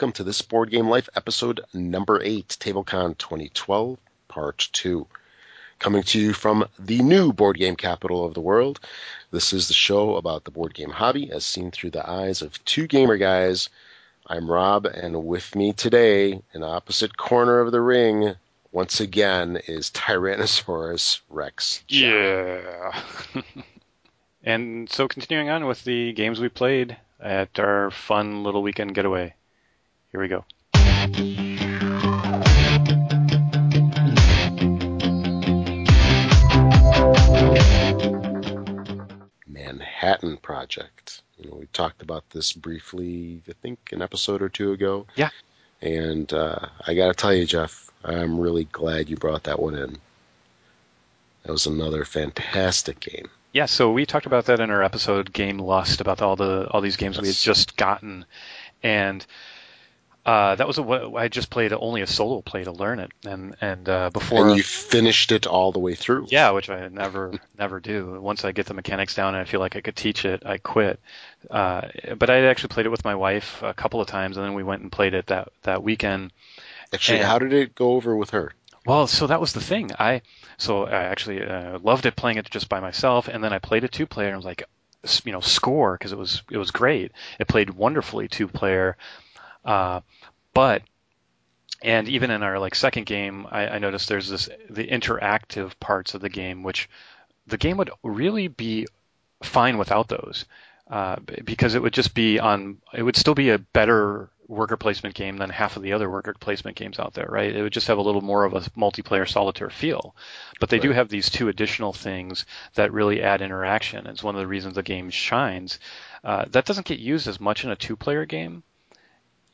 welcome to this Board Game Life episode number 8, TableCon 2012, part 2. Coming to you from the new board game capital of the world. This is the show about the board game hobby as seen through the eyes of two gamer guys. I'm Rob, and with me today, in opposite corner of the ring, once again, is Tyrannosaurus Rex. Yeah. and so continuing on with the games we played at our fun little weekend getaway. Here we go. Manhattan Project. You know, we talked about this briefly, I think, an episode or two ago. Yeah. And uh, I got to tell you, Jeff, I'm really glad you brought that one in. That was another fantastic game. Yeah, so we talked about that in our episode Game Lust about all the all these games yes. we had just gotten, and uh, that was a, I just played only a solo play to learn it, and and uh, before and you finished it all the way through. Yeah, which I never never do. Once I get the mechanics down and I feel like I could teach it, I quit. Uh, but I actually played it with my wife a couple of times, and then we went and played it that that weekend. Actually, and, how did it go over with her? Well, so that was the thing. I so I actually uh, loved it playing it just by myself, and then I played a two player and I was like, you know, score because it was it was great. It played wonderfully two player, uh, but and even in our like second game, I, I noticed there's this the interactive parts of the game, which the game would really be fine without those. Uh, because it would just be on, it would still be a better worker placement game than half of the other worker placement games out there, right? It would just have a little more of a multiplayer solitaire feel. But they right. do have these two additional things that really add interaction. It's one of the reasons the game shines. Uh, that doesn't get used as much in a two-player game.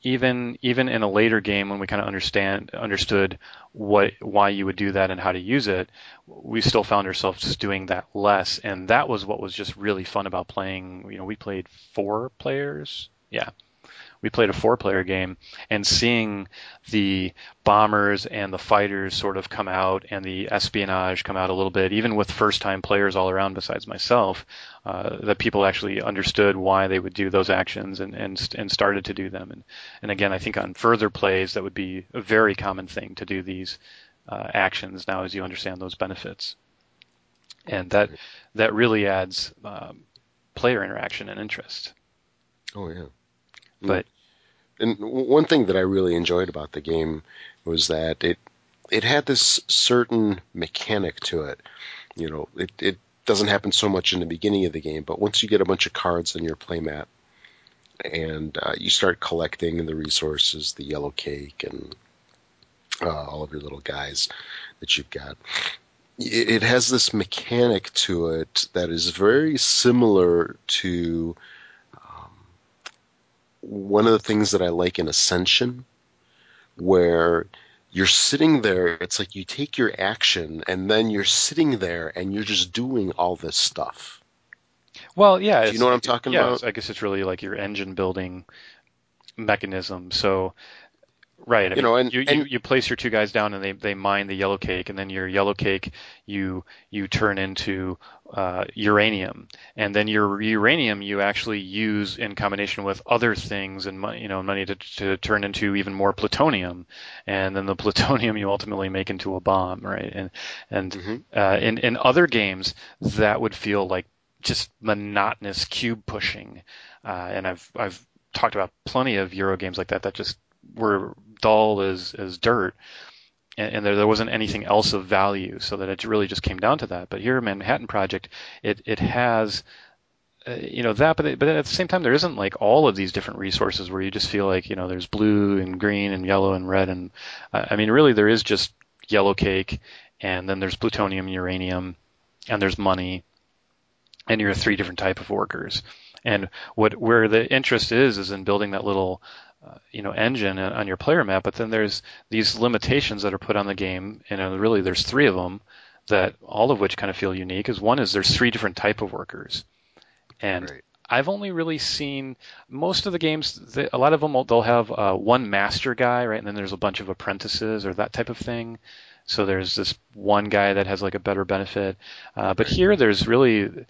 Even even in a later game when we kind of understand understood what why you would do that and how to use it, we still found ourselves just doing that less, and that was what was just really fun about playing. You know, we played four players, yeah, we played a four player game and seeing the bombers and the fighters sort of come out and the espionage come out a little bit, even with first time players all around besides myself, uh, that people actually understood why they would do those actions and, and, and started to do them. And, and again, I think on further plays, that would be a very common thing to do these uh, actions now as you understand those benefits. And that, that really adds um, player interaction and interest. Oh, yeah. But and one thing that I really enjoyed about the game was that it it had this certain mechanic to it. You know, it it doesn't happen so much in the beginning of the game, but once you get a bunch of cards on your playmat and uh, you start collecting the resources, the yellow cake, and uh, all of your little guys that you've got, it, it has this mechanic to it that is very similar to one of the things that I like in Ascension, where you're sitting there, it's like you take your action and then you're sitting there and you're just doing all this stuff. Well, yeah. Do you know what I'm talking yeah, about? I guess it's really like your engine building mechanism. So Right. I you mean, know, and you, and you, you place your two guys down and they, they mine the yellow cake, and then your yellow cake you you turn into uh, uranium, and then your uranium you actually use in combination with other things and money, you know money to, to turn into even more plutonium, and then the plutonium you ultimately make into a bomb, right? And and mm-hmm. uh, in in other games that would feel like just monotonous cube pushing, uh, and I've I've talked about plenty of Euro games like that that just were dull as as dirt, and, and there there wasn't anything else of value, so that it really just came down to that. But here, Manhattan Project, it it has. Uh, you know that, but but at the same time, there isn't like all of these different resources where you just feel like you know there's blue and green and yellow and red and uh, I mean really there is just yellow cake and then there's plutonium, uranium, and there's money, and you're three different type of workers. And what where the interest is is in building that little you know engine on your player map, but then there's these limitations that are put on the game, and uh, really there's three of them that all of which kind of feel unique. Is one is there's three different type of workers, and right. I've only really seen most of the games. a lot of them they'll have uh, one master guy, right, and then there's a bunch of apprentices or that type of thing. So there's this one guy that has like a better benefit, uh, but here there's really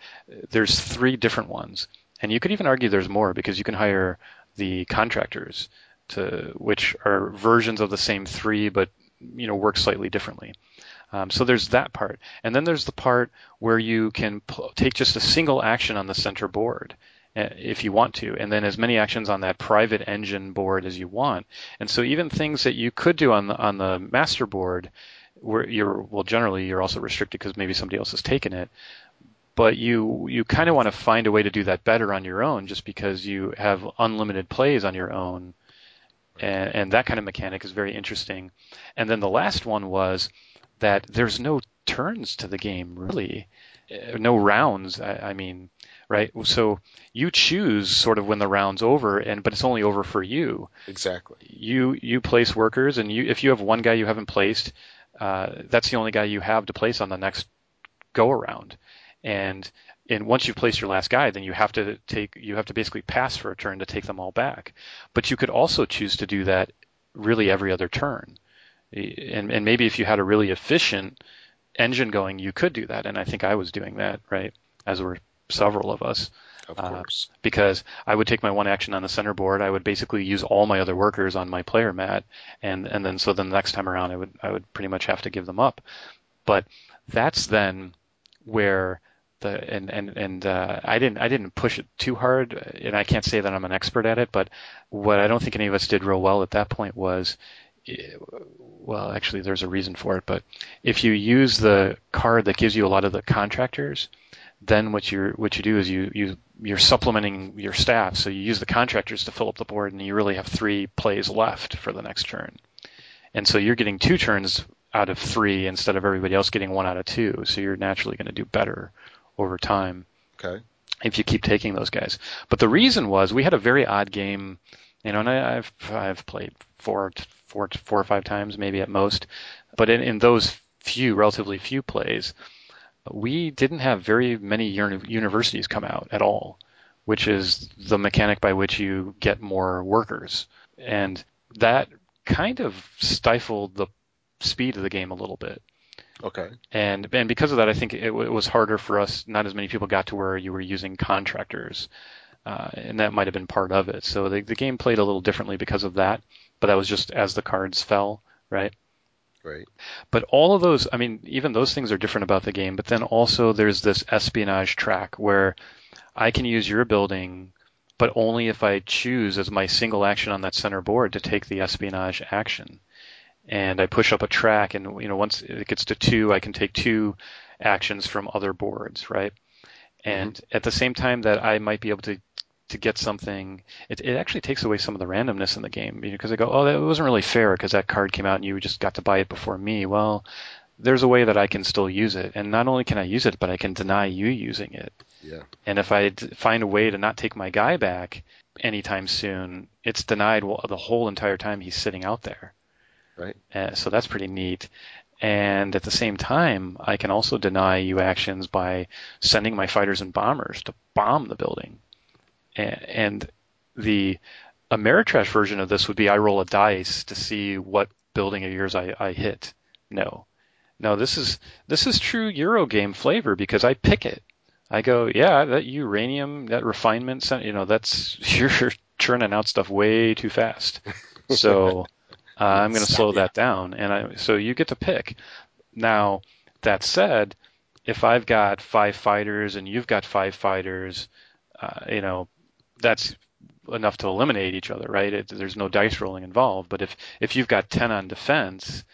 there's three different ones, and you could even argue there's more because you can hire the contractors to which are versions of the same three, but you know work slightly differently. Um, so there's that part, and then there's the part where you can pl- take just a single action on the center board uh, if you want to, and then as many actions on that private engine board as you want. And so even things that you could do on the on the master board, where you're well generally you're also restricted because maybe somebody else has taken it. But you you kind of want to find a way to do that better on your own, just because you have unlimited plays on your own, and, and that kind of mechanic is very interesting. And then the last one was that there's no turns to the game really, uh, no rounds. I, I mean, right? So you choose sort of when the round's over, and but it's only over for you. Exactly. You you place workers, and you if you have one guy you haven't placed, uh, that's the only guy you have to place on the next go around. And and once you've placed your last guy, then you have to take you have to basically pass for a turn to take them all back. But you could also choose to do that really every other turn. And and maybe if you had a really efficient engine going, you could do that. And I think I was doing that, right? As were several of us. Of course. Uh, because I would take my one action on the center board, I would basically use all my other workers on my player mat, and and then so then the next time around, I would I would pretty much have to give them up. But that's then where the and and and uh, I didn't I didn't push it too hard, and I can't say that I'm an expert at it. But what I don't think any of us did real well at that point was well, actually, there's a reason for it, but if you use the card that gives you a lot of the contractors, then what you what you do is you you you're supplementing your staff. So you use the contractors to fill up the board, and you really have three plays left for the next turn. And so you're getting two turns out of three instead of everybody else getting one out of two. So you're naturally going to do better over time. Okay. If you keep taking those guys. But the reason was we had a very odd game, you know, and I, I've I've played four four four or five times maybe at most, but in, in those few relatively few plays, we didn't have very many universities come out at all, which is the mechanic by which you get more workers. And that kind of stifled the speed of the game a little bit. Okay. And and because of that, I think it, it was harder for us. Not as many people got to where you were using contractors, uh, and that might have been part of it. So the the game played a little differently because of that. But that was just as the cards fell, right? Right. But all of those, I mean, even those things are different about the game. But then also there's this espionage track where I can use your building, but only if I choose as my single action on that center board to take the espionage action. And I push up a track, and you know, once it gets to two, I can take two actions from other boards, right? And mm-hmm. at the same time that I might be able to to get something, it, it actually takes away some of the randomness in the game because I go, oh, that wasn't really fair because that card came out and you just got to buy it before me. Well, there's a way that I can still use it, and not only can I use it, but I can deny you using it. Yeah. And if I find a way to not take my guy back anytime soon, it's denied the whole entire time he's sitting out there. Right. Uh, so that's pretty neat. And at the same time, I can also deny you actions by sending my fighters and bombers to bomb the building and the Ameritrash version of this would be I roll a dice to see what building of yours I, I hit. No, no, this is this is true Eurogame flavor because I pick it. I go, yeah, that uranium, that refinement, you know, that's you're churning out stuff way too fast. So uh, I'm going to slow that down, and I so you get to pick. Now that said, if I've got five fighters and you've got five fighters, uh, you know, that's enough to eliminate each other, right? It, there's no dice rolling involved. But if if you've got ten on defense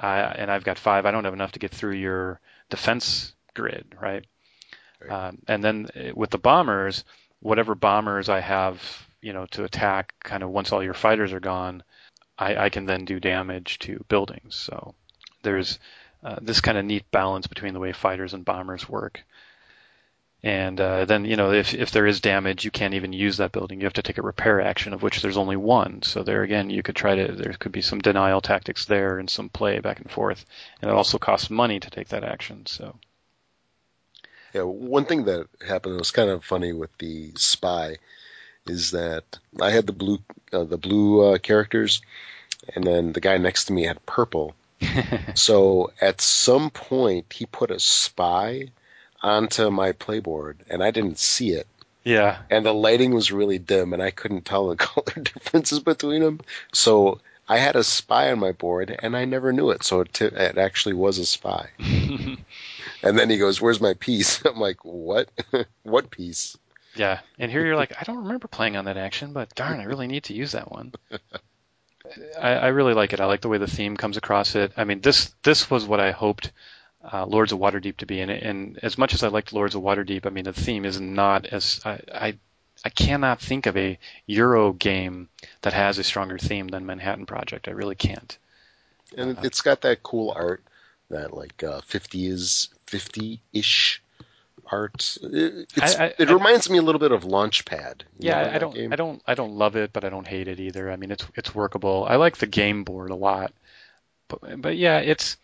uh, and I've got five, I don't have enough to get through your defense grid, right? right. Um, and then uh, with the bombers, whatever bombers I have, you know, to attack, kind of once all your fighters are gone, I, I can then do damage to buildings. So there's uh, this kind of neat balance between the way fighters and bombers work. And uh, then, you know, if, if there is damage, you can't even use that building. You have to take a repair action, of which there's only one. So there again, you could try to, there could be some denial tactics there and some play back and forth. And it also costs money to take that action. So. Yeah, one thing that happened that was kind of funny with the spy is that I had the blue, uh, the blue uh, characters, and then the guy next to me had purple. so at some point, he put a spy onto my playboard, and I didn't see it. Yeah. And the lighting was really dim, and I couldn't tell the color differences between them. So I had a spy on my board, and I never knew it. So it, t- it actually was a spy. and then he goes, "Where's my piece?" I'm like, "What? what piece?" Yeah, and here you're like, I don't remember playing on that action, but darn, I really need to use that one. I, I really like it. I like the way the theme comes across it. I mean, this this was what I hoped uh, Lords of Waterdeep to be, and, and as much as I liked Lords of Waterdeep, I mean, the theme is not as I, I I cannot think of a Euro game that has a stronger theme than Manhattan Project. I really can't. And uh, it's got that cool art, that like uh, 50s, 50-ish art. It, I, I, it reminds I, me a little bit of Launchpad. Yeah, I don't, game? I don't, I don't love it, but I don't hate it either. I mean, it's it's workable. I like the game board a lot, but but yeah, it's.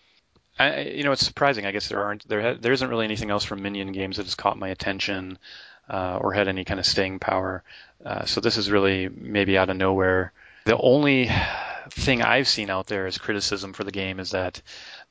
I, you know, it's surprising. I guess there aren't there there isn't really anything else from Minion games that has caught my attention uh, or had any kind of staying power. Uh, so this is really maybe out of nowhere. The only thing I've seen out there as criticism for the game is that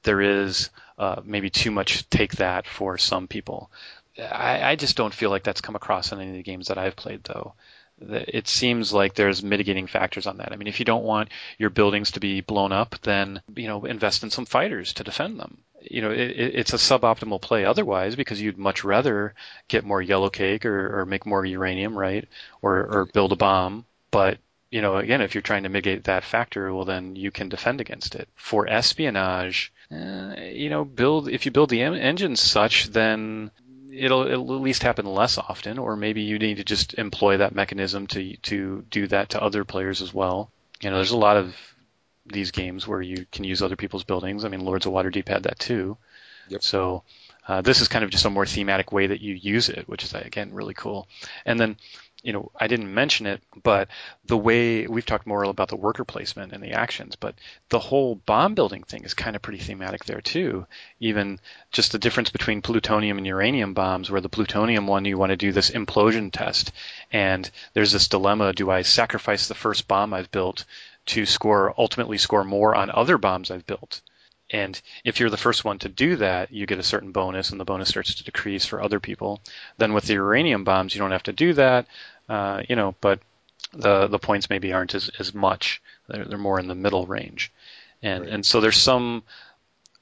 there is uh, maybe too much take that for some people. I, I just don't feel like that's come across in any of the games that I've played, though. It seems like there's mitigating factors on that. I mean, if you don't want your buildings to be blown up, then you know invest in some fighters to defend them. You know, it, it's a suboptimal play otherwise because you'd much rather get more yellow cake or, or make more uranium, right? Or, or build a bomb. But you know, again, if you're trying to mitigate that factor, well, then you can defend against it. For espionage, eh, you know, build if you build the engine such, then it'll, it'll at least happen less often, or maybe you need to just employ that mechanism to to do that to other players as well. You know, there's a lot of these games where you can use other people's buildings. I mean, Lords of Waterdeep had that too. Yep. So uh, this is kind of just a more thematic way that you use it, which is again really cool. And then you know, I didn't mention it, but the way we've talked more about the worker placement and the actions, but the whole bomb building thing is kind of pretty thematic there too. Even just the difference between plutonium and uranium bombs, where the plutonium one you want to do this implosion test, and there's this dilemma: do I sacrifice the first bomb I've built to score ultimately score more on other bombs I've built? And if you're the first one to do that, you get a certain bonus, and the bonus starts to decrease for other people. Then with the uranium bombs, you don't have to do that, uh, you know, but the the points maybe aren't as, as much. They're, they're more in the middle range, and right. and so there's some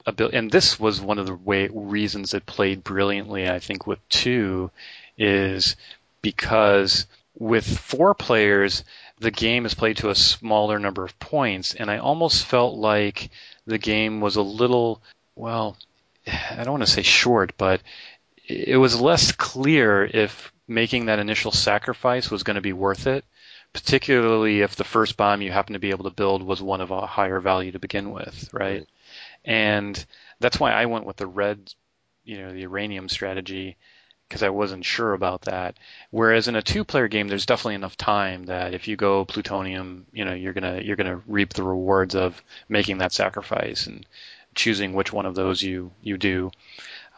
ability. And this was one of the way reasons it played brilliantly, I think, with two, is because with four players, the game is played to a smaller number of points, and I almost felt like the game was a little, well, I don't want to say short, but it was less clear if making that initial sacrifice was going to be worth it, particularly if the first bomb you happen to be able to build was one of a higher value to begin with, right? right. And that's why I went with the red, you know, the uranium strategy because I wasn't sure about that. Whereas in a two-player game, there's definitely enough time that if you go plutonium, you know, you're gonna you're gonna reap the rewards of making that sacrifice and choosing which one of those you you do.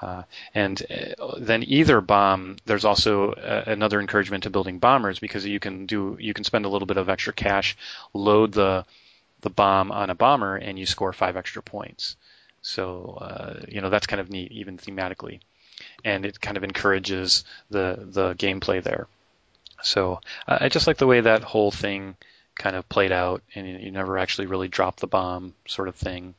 Uh, and uh, then either bomb, there's also uh, another encouragement to building bombers because you can do you can spend a little bit of extra cash, load the the bomb on a bomber, and you score five extra points. So uh, you know that's kind of neat, even thematically and it kind of encourages the the gameplay there. So I just like the way that whole thing kind of played out, and you never actually really drop the bomb, sort of thing.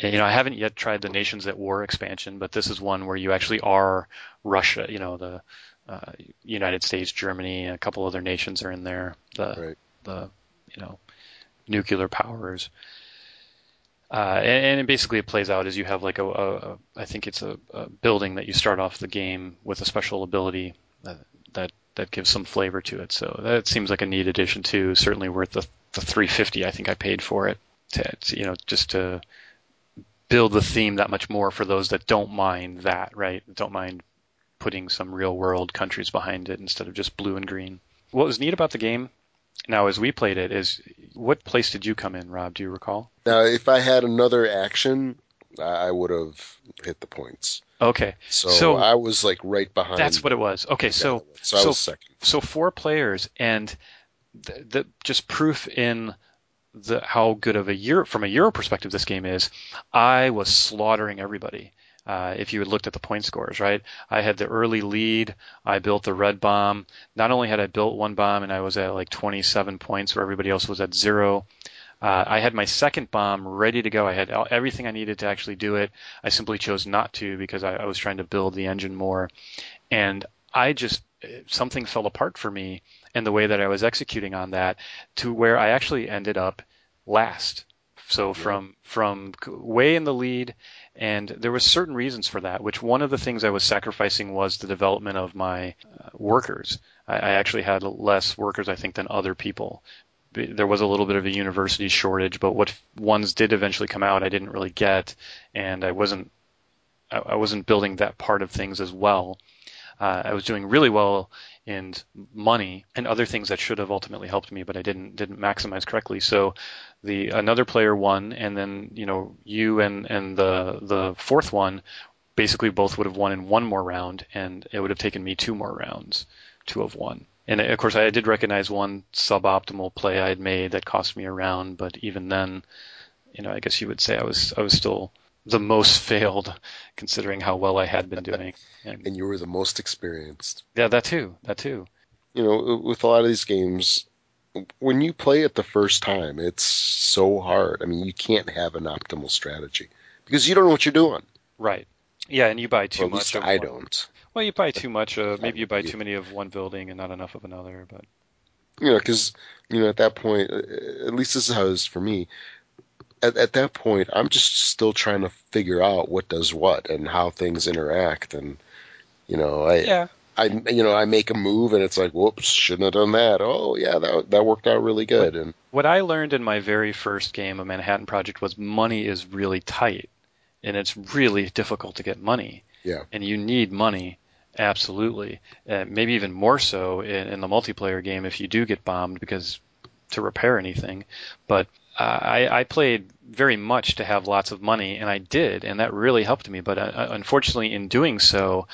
And, you know, I haven't yet tried the Nations at War expansion, but this is one where you actually are Russia. You know, the uh, United States, Germany, a couple other nations are in there. The right. the you know nuclear powers. Uh, and, and basically it plays out as you have like a, a, a I think it's a, a, building that you start off the game with a special ability that, that that gives some flavor to it. So that seems like a neat addition too. Certainly worth the the 350 I think I paid for it. To, to, you know just to build the theme that much more for those that don't mind that right don't mind putting some real world countries behind it instead of just blue and green. What was neat about the game now, as we played it, is what place did you come in, Rob? Do you recall? Now, if I had another action, I would have hit the points. Okay. So, so I was like right behind. That's what it was. Okay, so so so, was second. So four players, and the, the just proof in the how good of a Euro from a Euro perspective this game is. I was slaughtering everybody. Uh, if you had looked at the point scores, right? I had the early lead. I built the red bomb. Not only had I built one bomb and I was at like 27 points where everybody else was at zero, uh, I had my second bomb ready to go. I had everything I needed to actually do it. I simply chose not to because I, I was trying to build the engine more. And I just, something fell apart for me in the way that I was executing on that to where I actually ended up last. So from from way in the lead, and there was certain reasons for that. Which one of the things I was sacrificing was the development of my uh, workers. I, I actually had less workers, I think, than other people. There was a little bit of a university shortage, but what ones did eventually come out, I didn't really get, and I wasn't I, I wasn't building that part of things as well. Uh, I was doing really well in money and other things that should have ultimately helped me, but I didn't didn't maximize correctly. So the another player won, and then you know you and and the the fourth one basically both would have won in one more round, and it would have taken me two more rounds to have won. And of course, I did recognize one suboptimal play I had made that cost me a round, but even then, you know, I guess you would say I was I was still the most failed, considering how well I had been doing. And, and you were the most experienced. Yeah, that too. That too. You know, with a lot of these games, when you play it the first time, it's so hard. I mean, you can't have an optimal strategy because you don't know what you're doing. Right. Yeah, and you buy too well, much. Of I one. don't. Well, you buy too much. Uh, maybe you buy too many of one building and not enough of another. But you know, because you know, at that point, uh, at least this is how it is for me at, at that point, I'm just still trying to figure out what does what and how things interact. And, you know, I, yeah. I, you know, I make a move and it's like, whoops, shouldn't have done that. Oh, yeah, that, that worked out really good. What, and what I learned in my very first game of Manhattan Project was money is really tight and it's really difficult to get money. Yeah. And you need money. Absolutely. Uh, maybe even more so in, in the multiplayer game if you do get bombed because to repair anything. But I, I, played very much to have lots of money, and I did, and that really helped me. But uh, unfortunately, in doing so,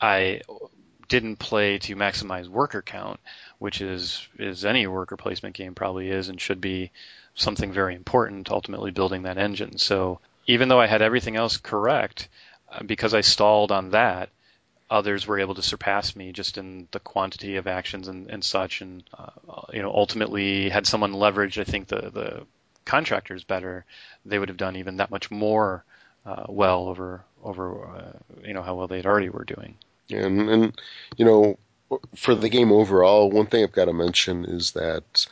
I didn't play to maximize worker count, which is is any worker placement game probably is and should be something very important. Ultimately, building that engine. So even though I had everything else correct, uh, because I stalled on that, others were able to surpass me just in the quantity of actions and, and such. And uh, you know, ultimately, had someone leveraged, I think the the contractors better, they would have done even that much more uh, well over over uh, you know how well they already were doing. And and you know, for the game overall, one thing I've got to mention is that.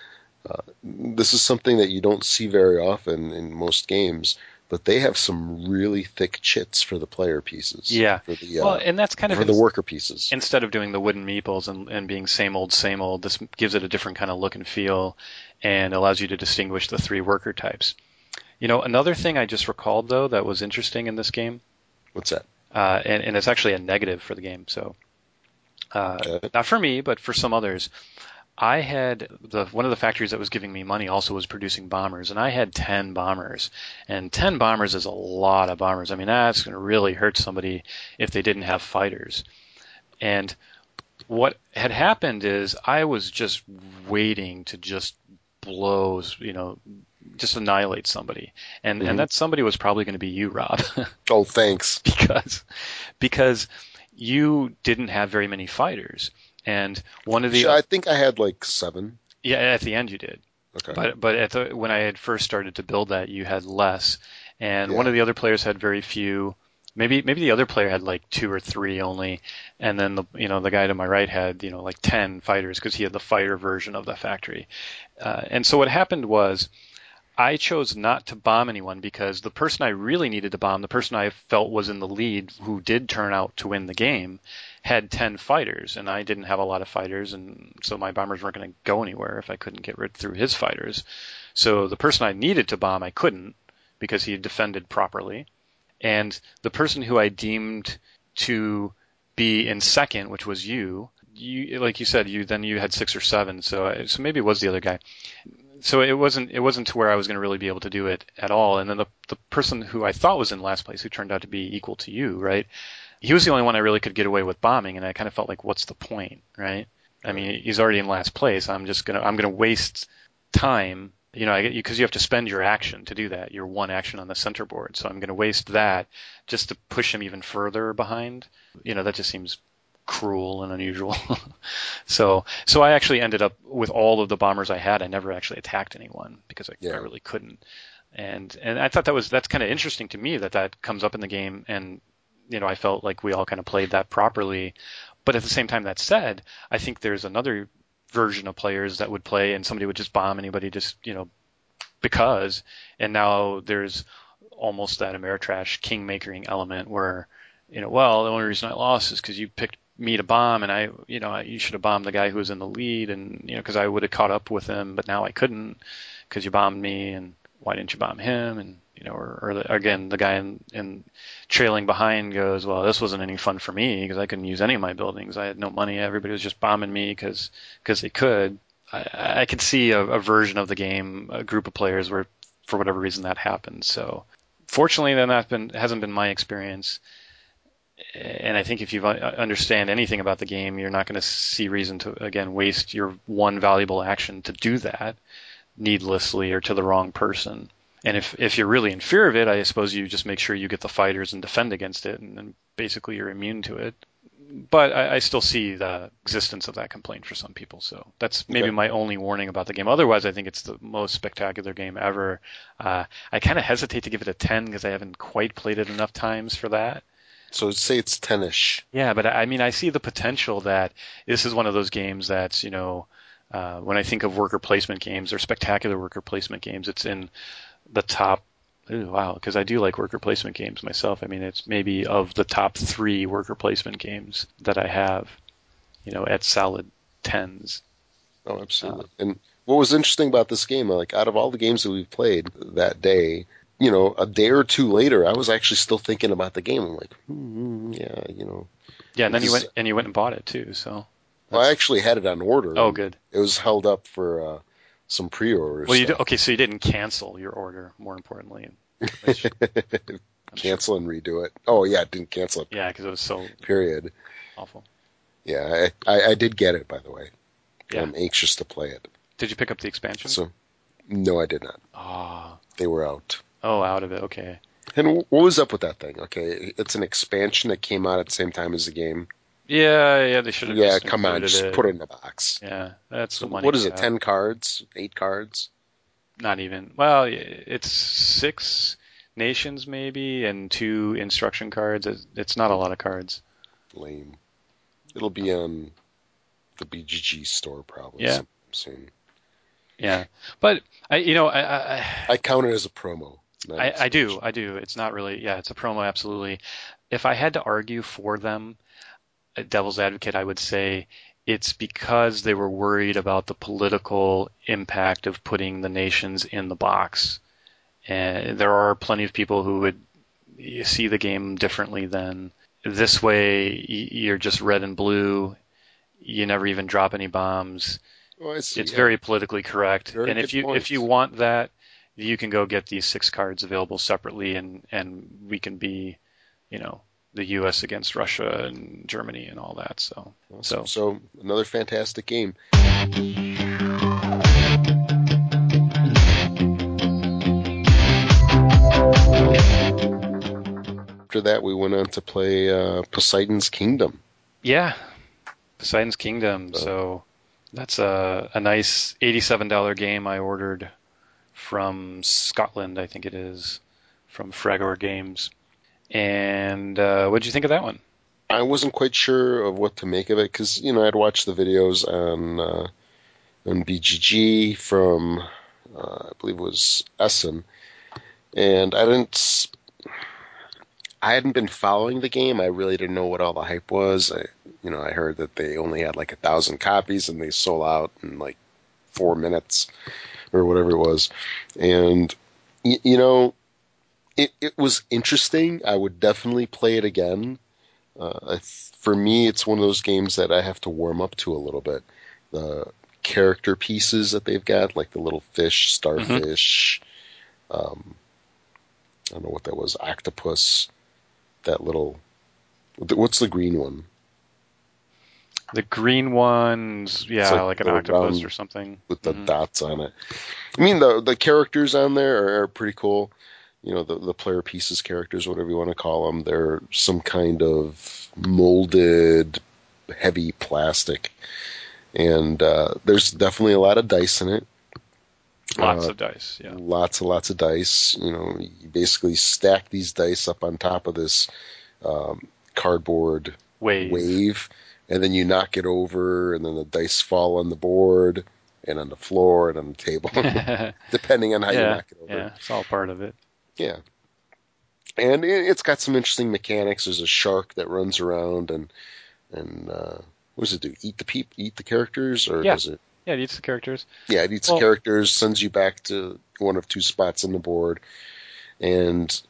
Uh, this is something that you don't see very often in most games but they have some really thick chits for the player pieces. Yeah. For The, well, uh, and that's kind of for the worker pieces. Instead of doing the wooden meeples and, and being same old, same old, this gives it a different kind of look and feel, and allows you to distinguish the three worker types. You know, another thing I just recalled though that was interesting in this game. What's that? Uh, and, and it's actually a negative for the game. So, uh, not for me, but for some others. I had the one of the factories that was giving me money also was producing bombers, and I had ten bombers, and ten bombers is a lot of bombers. I mean, that's going to really hurt somebody if they didn't have fighters. And what had happened is I was just waiting to just blow, you know, just annihilate somebody, and mm-hmm. and that somebody was probably going to be you, Rob. oh, thanks. because because you didn't have very many fighters and one of the I think I had like seven. Yeah, at the end you did. Okay. But but at the when I had first started to build that, you had less, and yeah. one of the other players had very few. Maybe maybe the other player had like two or three only, and then the you know the guy to my right had you know like ten fighters because he had the fighter version of the factory, uh, and so what happened was. I chose not to bomb anyone because the person I really needed to bomb, the person I felt was in the lead, who did turn out to win the game, had 10 fighters, and I didn't have a lot of fighters, and so my bombers weren't going to go anywhere if I couldn't get rid through his fighters. So the person I needed to bomb, I couldn't because he had defended properly. And the person who I deemed to be in second, which was you, you like you said, you then you had six or seven, so so maybe it was the other guy. So it wasn't it wasn't to where I was going to really be able to do it at all. And then the the person who I thought was in last place, who turned out to be equal to you, right? He was the only one I really could get away with bombing, and I kind of felt like, what's the point, right? I mean, he's already in last place. I'm just gonna I'm gonna waste time You know, because you have to spend your action to do that, your one action on the center board. So I'm going to waste that just to push him even further behind. You know, that just seems cruel and unusual. so, so I actually ended up with all of the bombers I had. I never actually attacked anyone because I, Yeah. I really couldn't. And and I thought that was that's kind of interesting to me that that comes up in the game, and you know I felt like we all kind of played that properly. But at the same time, that said, I think there's another version of players that would play and somebody would just bomb anybody just you know because, and now there's almost that Ameritrash kingmakering element where you know, well, the only reason I lost is because you picked me to bomb, and I, you know, you should have bombed the guy who was in the lead, and you know, because I would have caught up with him, but now I couldn't because you bombed me, and why didn't you bomb him? And you know, or, or the, again, the guy in, in trailing behind goes, well, this wasn't any fun for me because I couldn't use any of my buildings. I had no money. Everybody was just bombing me because because they could. I, I could see a, a version of the game, a group of players where, for whatever reason, that happened. So, fortunately, that been hasn't been my experience and I think if you uh, understand anything about the game, you're not going to see reason to again waste your one valuable action to do that needlessly or to the wrong person. And if if you're really in fear of it, I suppose you just make sure you get the fighters and defend against it, and then basically you're immune to it. But I, I still see the existence of that complaint for some people, so that's maybe Okay. my only warning about the game. Otherwise, I think it's the most spectacular game ever. Uh, I kind of hesitate to give it a 10 because I haven't quite played it enough times for that. So say it's ten-ish. Yeah, but I I mean, I see the potential that this is one of those games that's, you know, uh, when I think of worker placement games or spectacular worker placement games, it's in the top. Ooh, wow, because I do like worker placement games myself. I mean, it's maybe of the top three worker placement games that I have, you know, at solid tens. Oh, absolutely. and what was interesting about this game, like out of all the games that we've played that day, you know, a day or two later, I was actually still thinking about the game. I'm like, hmm, yeah, you know. Yeah, and then you went and you went and bought it too. So, Well, I actually had it on order. oh, good. It was held up for uh, some pre-orders. Well, you do, okay, so you didn't cancel your order. More importantly, which, I'm sure- cancel and redo it. Oh yeah, I didn't cancel it. Yeah, because it was so Period. awful. Yeah, I, I, I did get it by the way. Yeah. I'm anxious to play it. Did you pick up the expansion? So, no, I did not. Ah. They were out. Oh, out of it. Okay. And what was up with that thing? Okay, it's an expansion that came out at the same time as the game. Yeah, yeah, they should have. Yeah, just come on, just it. put it in a box. Yeah, that's So the money. what is it? have. Ten cards? Eight cards? Not even. Well, it's six nations maybe, and two instruction cards. It's- not a lot of cards. Lame. It'll be on the BGG store probably Yeah. soon. Yeah, but I, you know, I, I, I count it as a promo. I, I do. I do. It's not really. Yeah, it's a promo, absolutely. If I had to argue for them, devil's advocate, I would say it's because they were worried about the political impact of putting the nations in the box. And there are plenty of people who would see the game differently than this way. You're just red and blue. You never even drop any bombs Oh, I see, it's yeah. very politically correct. Very and if you points. if you want that, you can go get these six cards available separately, and and we can be, you know, the U.S. against Russia and Germany and all that. So Awesome. so So another fantastic game. After that, we went on to play uh, Poseidon's Kingdom. yeah, Poseidon's Kingdom. Oh. So that's a a nice eighty-seven dollar game I ordered from Scotland, I think it is, from Fragor Games. And uh, what did you think of that one? I wasn't quite sure of what to make of it because you know I'd watched the videos on uh, on BGG from uh, I believe it was Essen, and I didn't. I hadn't been following the game. I really didn't know what all the hype was. I, you know, I heard that they only had like a thousand copies and they sold out in like four minutes or whatever it was, and you know, it it was interesting. I would definitely play it again. Uh, for me, it's one of those games that I have to warm up to a little bit. The character pieces that they've got, like the little fish, starfish, um, I don't know what that was, octopus, that little. What's the green one? The green ones, yeah, like like, an octopus or something. with the Mhm. dots on it. I mean, the the characters on there are, are pretty cool. You know, the the player pieces characters, whatever you want to call them, they're some kind of molded, heavy plastic, and uh, there's definitely a lot of dice in it. Lots Uh, of dice, yeah. Lots and lots of dice. You know, you basically stack these dice up on top of this um, cardboard Wave. wave, and then you knock it over, and then the dice fall on the board and on the floor and on the table, depending on how you knock it over. yeah it's all part of it. Yeah. And it- it's got some interesting mechanics. There's a shark that runs around and and uh, what does it do? Eat the peep, eat the characters, or Yeah. does it? Yeah, it eats the characters. Yeah, it eats Well- the characters, sends you back to one of two spots on the board, and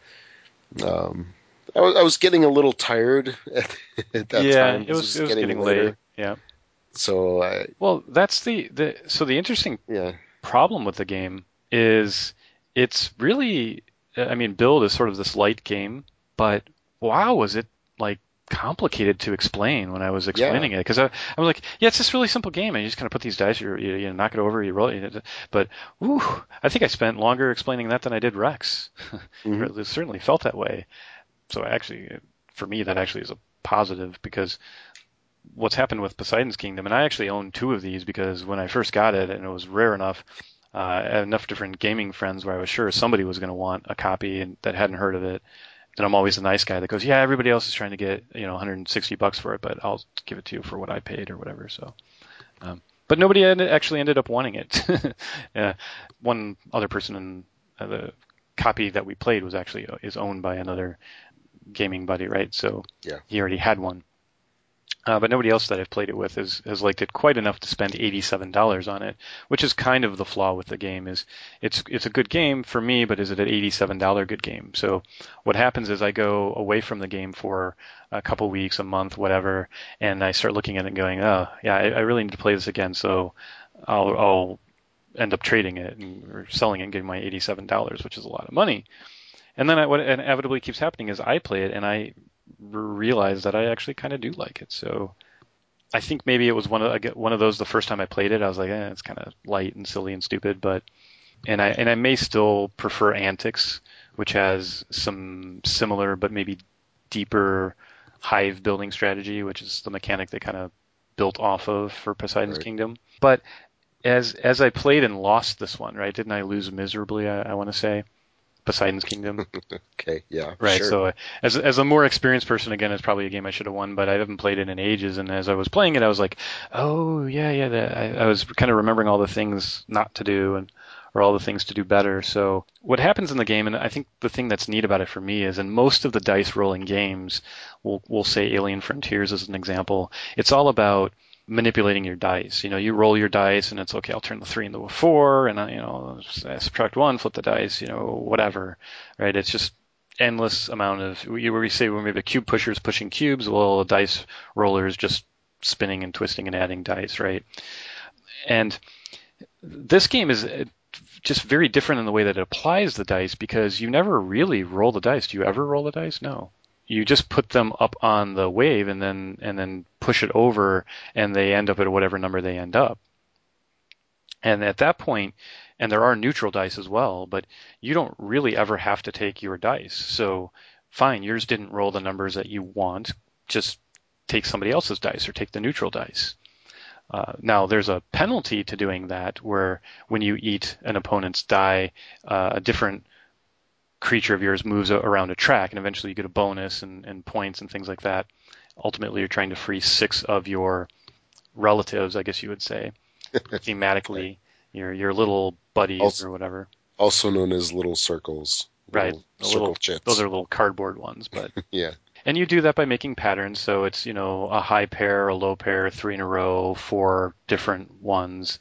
um, I was, I was getting a little tired at, at that yeah, time. it 'cause was it was getting, late. Yeah. So I, Well, that's the, the so the interesting yeah, problem with the game is it's really I mean build is sort of this light game, but wow was it like complicated to explain when I was explaining it because I, I was like yeah it's this really simple game and you just kind of put these dice you you, you knock it over you roll it but whew, I think I spent longer explaining that than I did Rex. Mhm. it certainly felt that way. So actually for me that actually is a positive because what's happened with Poseidon's Kingdom, and I actually own two of these because when I first got it and it was rare enough, uh, I had enough different gaming friends where I was sure somebody was going to want a copy and that hadn't heard of it. And I'm always the nice guy that goes, yeah, everybody else is trying to get you know 160 bucks for it, but I'll give it to you for what I paid or whatever. So, um, but nobody ended, actually ended up wanting it. uh, one other person in uh, the copy that we played was actually uh, is owned by another gaming buddy, right? So Yeah. he already had one. Uh, but nobody else that I've played it with has, has liked it quite enough to spend $87 on it, which is kind of the flaw with the game. Is it's it's a good game for me, but is it an $87 good game? So what happens is I go away from the game for a couple weeks, a month, whatever, and I start looking at it and going, oh yeah, I, I really need to play this again. So I'll I'll end up trading it and, or selling it and getting my $87, which is a lot of money. And then I, what inevitably keeps happening is I play it and I realize that I actually kind of do like it. So I think maybe it was one of I get one of those the first time I played it. I was like, eh, it's kind of light and silly and stupid, but and I and I may still prefer Antics, which has some similar but maybe deeper hive building strategy, which is the mechanic they kind of built off of for Poseidon's Right. Kingdom. But as as I played and lost this one, right? Didn't I lose miserably? I, I want to say Poseidon's Kingdom. okay, yeah, Right. sure. So uh, as as a more experienced person, again, it's probably a game I should have won, but I haven't played it in ages. And as I was playing it, I was like, oh yeah, yeah. That, I, I was kind of remembering all the things not to do and or all the things to do better. So what happens in the game, and I think the thing that's neat about it for me is in most of the dice rolling games, we'll we'll say Alien Frontiers as an example. It's all about manipulating your dice. You know, you roll your dice, and it's okay. I'll turn the three into a four, and I, you know, I subtract one, flip the dice. You know, whatever. Right? It's just endless amount of. We, we say when we have a cube pusher is pushing cubes, well, a dice roller is just spinning and twisting and adding dice, right? And this game is uh, just very different in the way that it applies the dice because you never really roll the dice. Do you ever roll the dice? No. You just put them up on the wave and then and then push it over and they end up at whatever number they end up. And at that point, and there are neutral dice as well, but you don't really ever have to take your dice. So fine, yours didn't roll the numbers that you want. Just take somebody else's dice or take the neutral dice. Uh, now, there's a penalty to doing that where when you eat an opponent's die, uh, a different creature of yours moves around a track, and eventually you get a bonus and, and points and things like that. Ultimately, you're trying to free six of your relatives, I guess you would say, thematically, your your little buddies Also- or whatever. also known as little circles. Right. Little The circle little- chits. Those are little cardboard ones, but yeah. And you do that by making patterns. So it's, you know, a high pair, a low pair, three in a row, four different ones,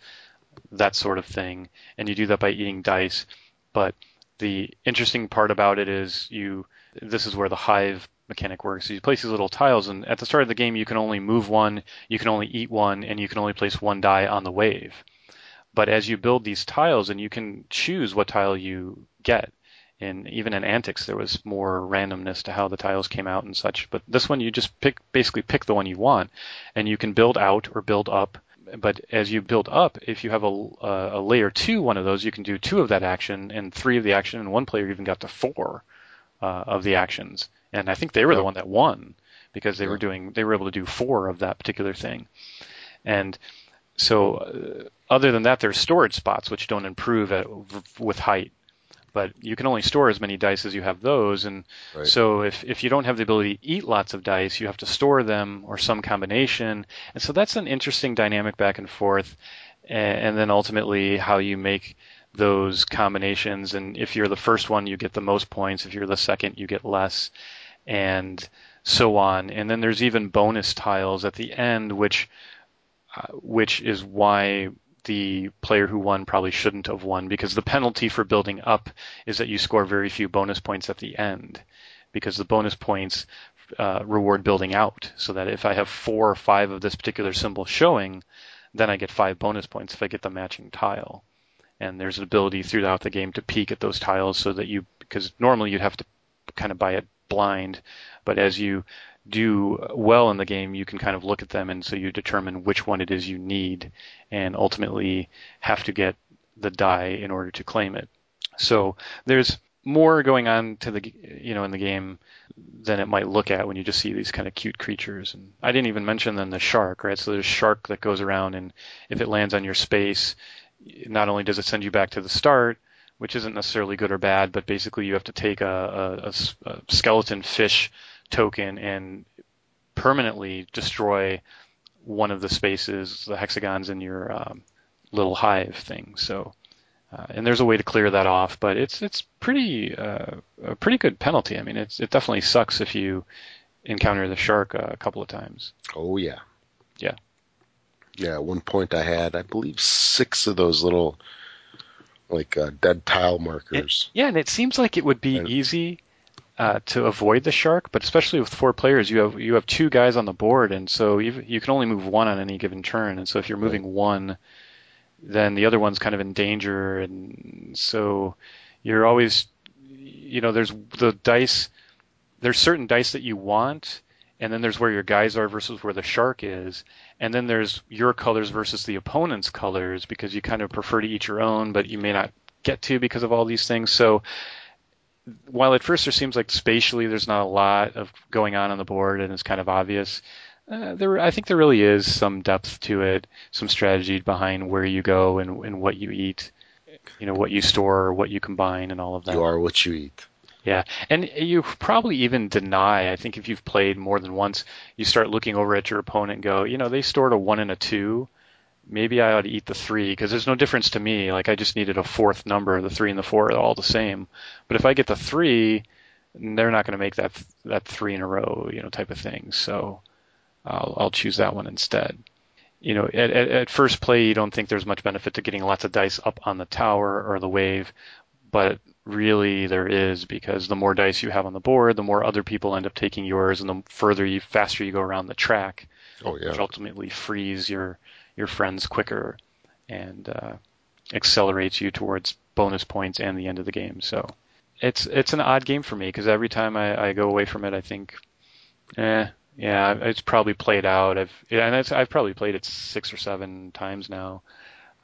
that sort of thing. And you do that by eating dice. But the interesting part about it is you, this is where the hive mechanic works. You place these little tiles, and at the start of the game, you can only move one, you can only eat one, and you can only place one die on the wave. But as you build these tiles, and you can choose what tile you get, And even in Antics there was more randomness to how the tiles came out and such. But this one you just pick basically pick the one you want, and you can build out or build up. But as you build up, if you have a, a layer two one of those, you can do two of that action and three of the action, and one player even got to four uh, of the actions. And I think they were the one that won because they yeah. were doing they were able to do four of that particular thing. And so, uh, other than that, there's storage spots which don't improve at, with height. But you can only store as many dice as you have those. And right. so if, if you don't have the ability to eat lots of dice you have to store them or some combination. And so that's an interesting dynamic back and forth. And, and then ultimately how you make those combinations. And if you're the first one you get the most points. If you're the second you get less and so on and then there's even bonus tiles at the end which uh, which is why the player who won probably shouldn't have won because the penalty for building up is that you score very few bonus points at the end because the bonus points uh, reward building out so that if I have four or five of this particular symbol showing, then I get five bonus points if I get the matching tile. And there's an ability throughout the game to peek at those tiles so that you, because normally you'd have to kind of buy it blind, but as you do well in the game, you can kind of look at them and so you determine which one it is you need and ultimately have to get the die in order to claim it. So there's more going on to the you know in the game than it might look at when you just see these kind of cute creatures. And I didn't even mention then the shark, right? So there's a shark that goes around and if it lands on your space, not only does it send you back to the start, which isn't necessarily good or bad, but basically you have to take a, a, a skeleton fish token and permanently destroy one of the spaces, the hexagons in your um, little hive thing. So, uh, and there's a way to clear that off, but it's it's pretty uh, a pretty good penalty. I mean, it's it definitely sucks if you encounter the shark a couple of times. Oh yeah, yeah, yeah. At one point, I had I believe six of those little like uh, dead tile markers. It, yeah, and it seems like it would be and, easy uh, to avoid the shark, but especially with four players, you have you have two guys on the board, and so you you can only move one on any given turn, and so if you're moving one, then the other one's kind of in danger, and so you're always, you know, there's the dice, there's certain dice that you want, and then there's where your guys are versus where the shark is, and then there's your colors versus the opponent's colors because you kind of prefer to eat your own, but you may not get to because of all these things, so while at first there seems like spatially there's not a lot of going on on the board and it's kind of obvious, uh, there I think there really is some depth to it, some strategy behind where you go and, and what you eat, you know, what you store, what you combine, and all of that. You are what you eat. Yeah, and you probably even deny. I think if you've played more than once, you start looking over at your opponent and go, you know, they stored a one and a two maybe I ought to eat the three because there's no difference to me. Like I just needed a fourth number. The three and the four are all the same. But if I get the three, they're not going to make that that three in a row, you know, type of thing. So I'll I'll choose that one instead. You know, at, at, at first play, you don't think there's much benefit to getting lots of dice up on the tower or the wave, but really there is because the more dice you have on the board, the more other people end up taking yours, and the further you faster you go around the track, oh, yeah. which ultimately frees your your friends quicker and uh, accelerates you towards bonus points and the end of the game. So it's it's an odd game for me because every time I, I go away from it, I think, eh, yeah, it's probably played out. I've and I've probably played it six or seven times now.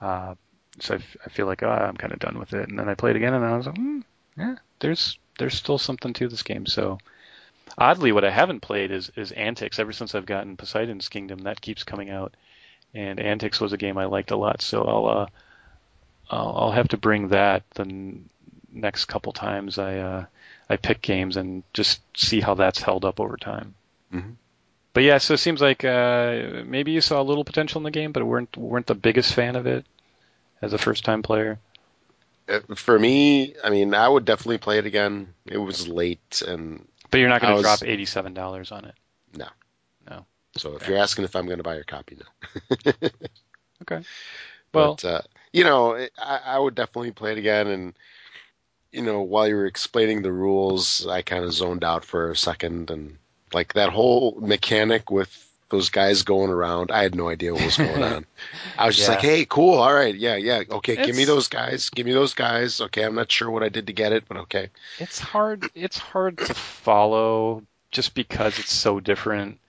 Uh, so I, I feel like oh, I'm kind of done with it. And then I played again, and I was like, mm, yeah, there's there's still something to this game. So oddly, what I haven't played is is Antics. Ever since I've gotten Poseidon's Kingdom, that keeps coming out and Antics was a game I liked a lot. So I'll uh, I'll, I'll have to bring that the n- next couple times I uh, I pick games and just see how that's held up over time. Mm-hmm. But yeah, so it seems like uh, maybe you saw a little potential in the game, but weren't weren't the biggest fan of it as a first time player. Uh, for me, I mean, I would definitely play it again. It was late, and but you're not going to drop eighty seven dollars on it. No, no. So if you're asking if I'm going to buy your copy, no. okay. Well, but, uh, you know, I, I would definitely play it again. And you know, while you were explaining the rules, I kind of zoned out for a second, and like that whole mechanic with those guys going around. I had no idea what was going on. I was just Yeah. like, "Hey, cool, all right, yeah, yeah, okay, give me those guys, give me those guys." Okay, I'm not sure what I did to get it, but okay. It's hard. It's hard to follow just because it's so different.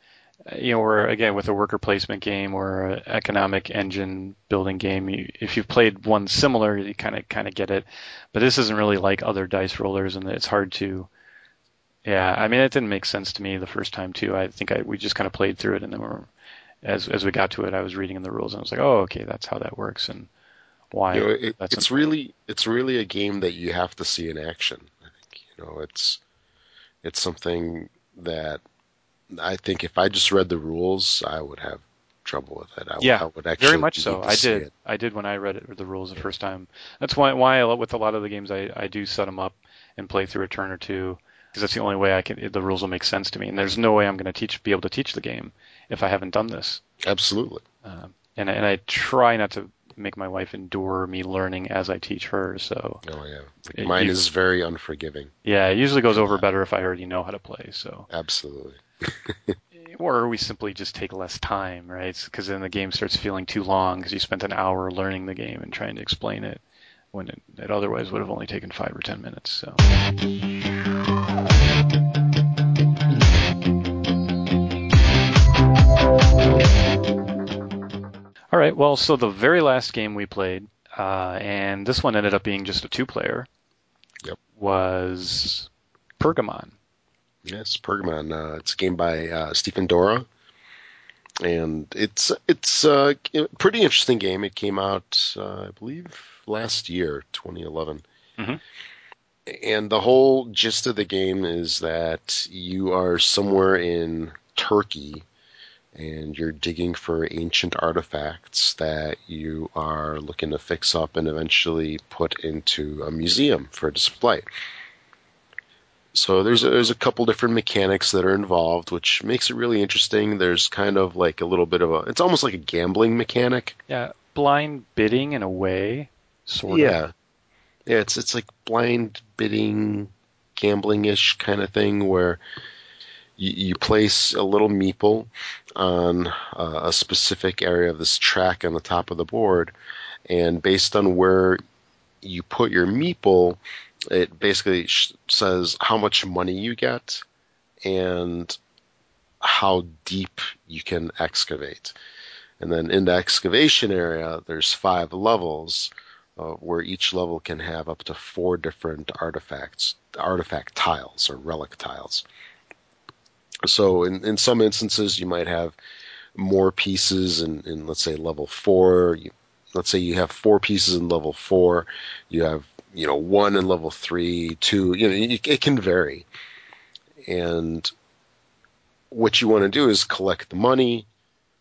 You know, or again with a worker placement game or an economic engine building game, you, if you've played one similar, you kind of kind of get it. But this isn't really like other dice rollers, and it's hard to. Yeah, I mean, it didn't make sense to me the first time too. I think I we just kind of played through it, and then we're, as as we got to it, I was reading in the rules, and I was like, oh, okay, that's how that works, and why. You know, it, that's it's really it's really a game that you have to see in action. I think you know it's it's something that I think if I just read the rules, I would have trouble with it. I, Yeah, I would actually Very much so. I did. it. I did when I read it, the rules the first time. That's why why with a lot of the games I, I do set them up and play through a turn or two because that's the only way I can. The rules will make sense to me, and there's no way I'm going to teach be able to teach the game if I haven't done this. Absolutely. Um, and I- and I try not to make my wife endure me learning as I teach her. So Oh yeah. Like, It- mine you- is very unforgiving. yeah, it usually goes over better if I already know how to play. So Absolutely. or we simply just take less time, right? Because then the game starts feeling too long because you spent an hour learning the game and trying to explain it when it, it otherwise would have only taken five or ten minutes. So all right, well, so the very last game we played, uh, and this one ended up being just a two-player, Yep. was Pergamon. Yes, Pergamon. Uh, it's a game by uh, Stefan Dorra, and it's it's uh, a pretty interesting game. It came out, uh, I believe, last year, 2011. Mhm. And the whole gist of the game is that you are somewhere in Turkey, and you're digging for ancient artifacts that you are looking to fix up and eventually put into a museum for display. So there's a, there's a couple different mechanics that are involved, which makes it really interesting. There's kind of like a little bit of a it's almost like a gambling mechanic. Yeah, blind bidding in a way, sort of. yeah, yeah. It's it's like blind bidding, gambling ish kind of thing where you, you place a little meeple on uh, a specific area of this track on the top of the board, and based on where you put your meeple, it basically sh- says how much money you get and how deep you can excavate. And then in the excavation area, there's five levels uh, where each level can have up to four different artifacts, artifact tiles or relic tiles. So in, in some instances, you might have more pieces in, in let's say level four. You, let's say you have four pieces in level four. You have you know one in level three, two. You know it, it can vary. And what you want to do is collect the money,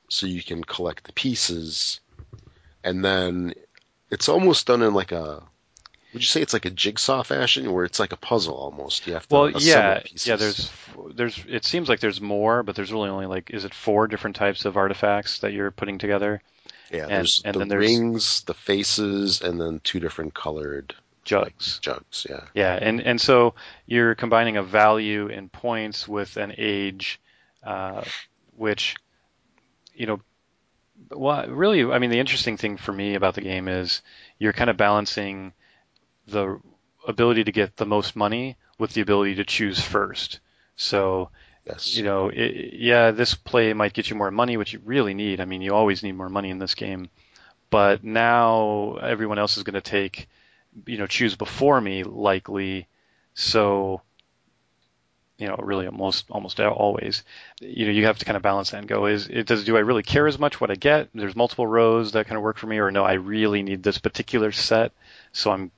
so you can collect the pieces, and then it's almost done in like a. Would you say it's like a jigsaw fashion, where it's like a puzzle almost? You have to Well, yeah, pieces. yeah. There's, there's. It seems like there's more, but there's really only like, is it four different types of artifacts that you're putting together? yeah. and- There's and the then there's- rings, the faces, and then two different colored Jugs. jugs. Yeah. Yeah, and and so you're combining a value in points with an age, uh, which, you know, well, really, I mean, the interesting thing for me about the game is you're kind of balancing the ability to get the most money with the ability to choose first. So Yes. you know, it, yeah, this play might get you more money, which you really need. I mean, you always need more money in this game. But now everyone else is going to take, you know, choose before me likely. So, you know, really almost almost always, you know, you have to kind of balance that and go: is it does do I really care as much what I get? There's multiple rows that kind of work for me, or no, I really need this particular set, so I'm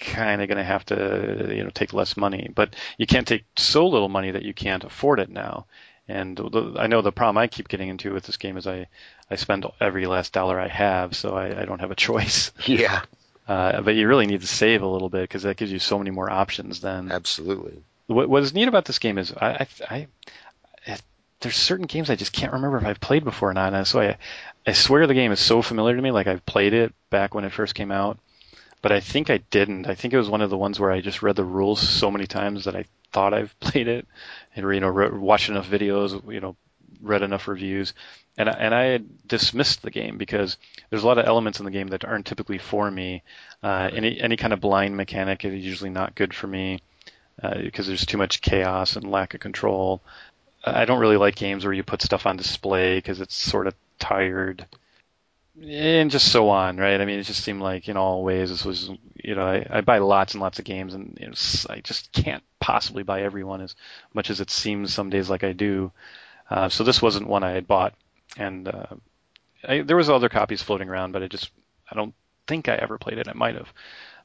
kind of going to have to you know take less money but you can't take so little money that you can't afford it now and the, i know the problem i keep getting into with this game is i i spend every last dollar i have so i, I don't have a choice Yeah. uh, but you really need to save a little bit because that gives you so many more options then Absolutely. what, what is neat about this game is I, I, I there's certain games I just can't remember if I've played before or not. And so I, I swear the game is so familiar to me, like I've played it back when it first came out. But I think I didn't. I think it was one of the ones where I just read the rules so many times that I thought I've played it, and you know, re- watched enough videos, you know, read enough reviews, and I, and I had dismissed the game because there's a lot of elements in the game that aren't typically for me. Uh, any any kind of blind mechanic is usually not good for me because uh, there's too much chaos and lack of control. I don't really like games where you put stuff on display because it's sort of tired and just so on, right? I mean, it just seemed like in all ways this was, you know, I, I buy lots and lots of games, and you know, I just can't possibly buy everyone as much as it seems some days like I do. Uh, so this wasn't one I had bought, and uh, I, there was other copies floating around, but I just I don't think I ever played it. I might have,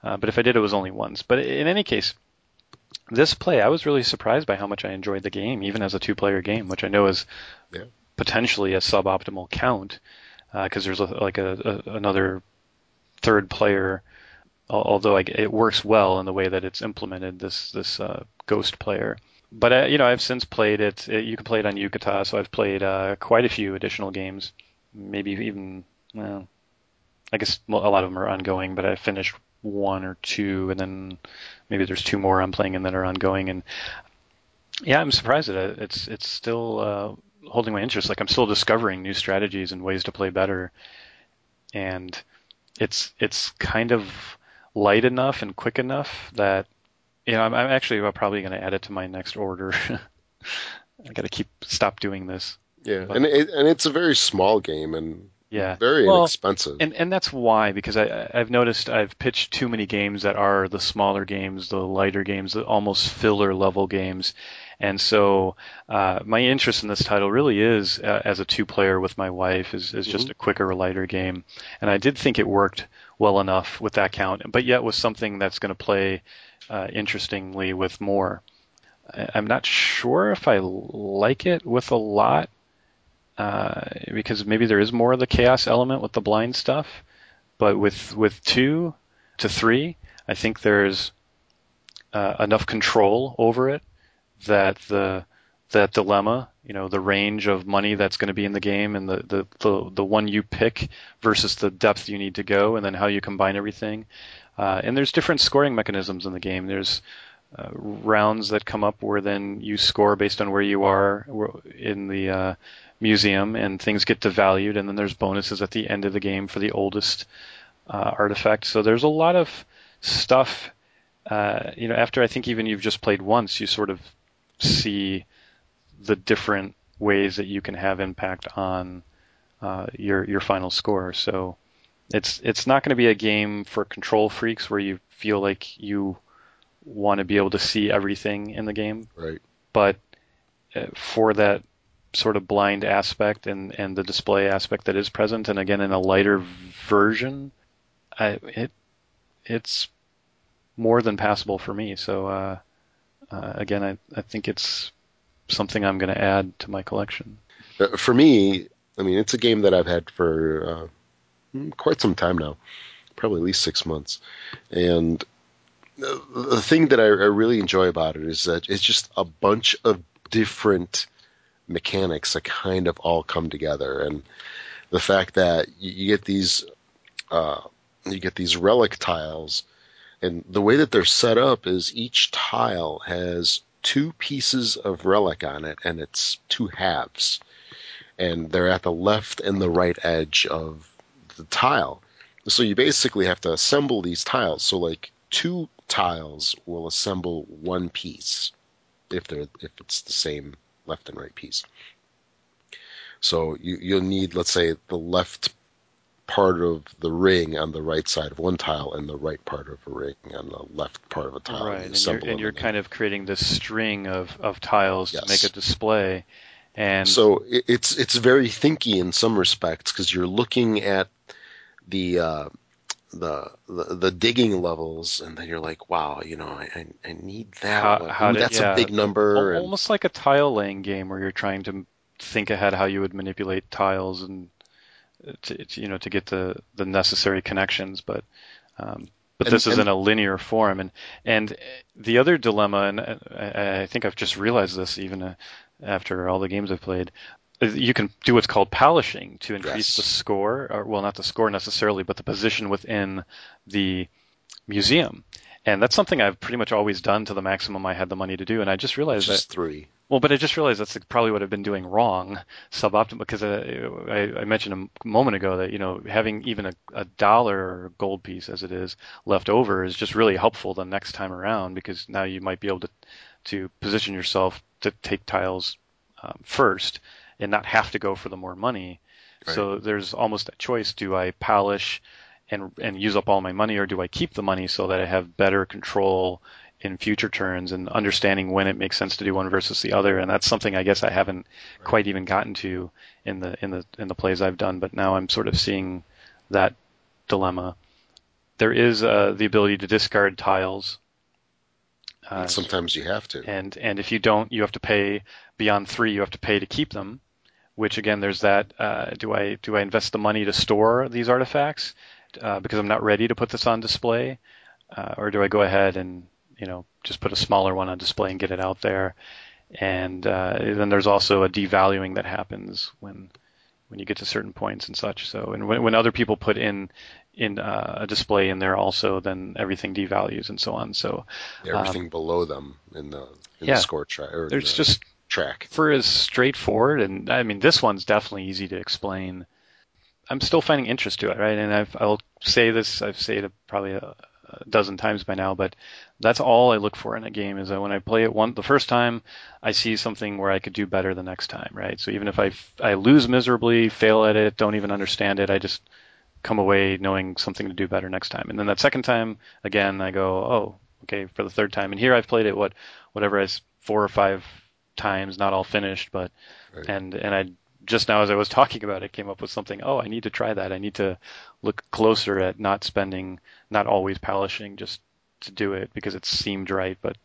uh, but if I did, it was only once. But in any case, this play, I was really surprised by how much I enjoyed the game, even as a two-player game, which I know is yeah. potentially a suboptimal count because uh, there's a, like a, a, another third player. Although it works well in the way that it's implemented, this this uh, ghost player. But uh, you know, I've since played it. it. You can play it on Yucata, so I've played uh, quite a few additional games. Maybe even well, I guess a lot of them are ongoing, but I finished one or two, and then maybe there's two more I'm playing and that are ongoing. And yeah, I'm surprised that it's it's still uh, holding my interest. Like I'm still discovering new strategies and ways to play better, and it's it's kind of light enough and quick enough that you know I'm, I'm actually probably going to add it to my next order. I got to keep stop doing this. Yeah, but, and it, and it's a very small game and yeah, very well, inexpensive. And and that's why because I I've noticed I've pitched too many games that are the smaller games, the lighter games, the almost filler level games, and so uh, my interest in this title really is uh, as a two player with my wife is, is just mm-hmm. a quicker, lighter game. And I did think it worked well enough with that count, but yet was something that's going to play uh, interestingly with more. I'm not sure if I like it with a lot uh, because maybe there is more of the chaos element with the blind stuff. But with with two to three, I think there's uh, enough control over it that the that dilemma, you know, the range of money that's going to be in the game and the, the, the, the, one you pick versus the depth you need to go and then how you combine everything. Uh, and there's different scoring mechanisms in the game. There's uh, rounds that come up where then you score based on where you are in the uh, museum and things get devalued and then there's bonuses at the end of the game for the oldest uh, artifact. So there's a lot of stuff, uh, you know, after I think even you've just played once, you sort of see the different ways that you can have impact on uh, your your final score. So it's it's not going to be a game for control freaks where you feel like you want to be able to see everything in the game. Right. But uh, for that sort of blind aspect and and the display aspect that is present, and again in a lighter version, I, it it's more than passable for me. So uh, uh, again, I, I think it's something I'm going to add to my collection. Uh, for me, I mean, it's a game that I've had for uh, quite some time now, probably at least six months. And the, the thing that I, I, really enjoy about it is that it's just a bunch of different mechanics that kind of all come together. And the fact that you, you get these, uh, you get these relic tiles and the way that they're set up is each tile has two pieces of relic on it, and it's two halves. And they're at the left and the right edge of the tile. So you basically have to assemble these tiles. So like two tiles will assemble one piece if they're if it's the same left and right piece. So you, you'll need, let's say, the left part of the ring on the right side of one tile and the right part of a ring on the left part of a tile. Right, and you're, and you're kind of creating this string of, of tiles yes. to make a display. And so it's it's very thinky in some respects because you're looking at the, uh, the, the the digging levels, and then you're like, wow, you know, I I need that. How, how did, that's yeah, a big number. Almost and, like a tile laying game where you're trying to think ahead how you would manipulate tiles and to, to, you know to get the the necessary connections, but um, but and, this is in a linear form, and and the other dilemma, and I, I think I've just realized this even uh, after all the games I've played. You can do what's called polishing to increase yes. the score, or well, not the score necessarily, but the position within the museum. And that's something I've pretty much always done to the maximum I had the money to do. And I just realized Which that three. Well, but I just realized that's probably what I've been doing wrong, suboptimal. Because I, I mentioned a moment ago that you know having even a, a dollar gold piece as it is left over is just really helpful the next time around because now you might be able to to position yourself to take tiles um, first and not have to go for the more money. Right. So there's almost a choice: do I polish and and use up all my money, or do I keep the money so that I have better control in future turns and understanding when it makes sense to do one versus the other. And that's something I guess I haven't quite even gotten to in the in the in the plays I've done, but now I'm sort of seeing that dilemma. There is uh, the ability to discard tiles. Uh, sometimes you have to. And and if you don't, you have to pay beyond three. You have to pay to keep them. Which again, there's that. Uh, do I do I invest the money to store these artifacts uh, because I'm not ready to put this on display, uh, or do I go ahead and you know just put a smaller one on display and get it out there. And uh, then there's also a devaluing that happens when when you get to certain points and such. So and when, when other people put in in uh, a display in there also, then everything devalues and so on. So everything um, below them in the in yeah, the score track. There's the just track for as straightforward and I mean this one's definitely easy to explain. I'm still finding interest to it, right? And I've, I'll say this, I've said it probably a, a dozen times by now, but that's all I look for in a game is that when I play it one the first time, I see something where I could do better the next time, right? So even if I I lose miserably, fail at it, don't even understand it, I just come away knowing something to do better next time. And then that second time, again, I go, oh, okay, for the third time. And here I've played it what whatever as four or five times, not all finished, but right. and and I just now as I was talking about it came up with something, oh, I need to try that. I need to look closer at not spending, not always polishing, just to do it because it seemed right, but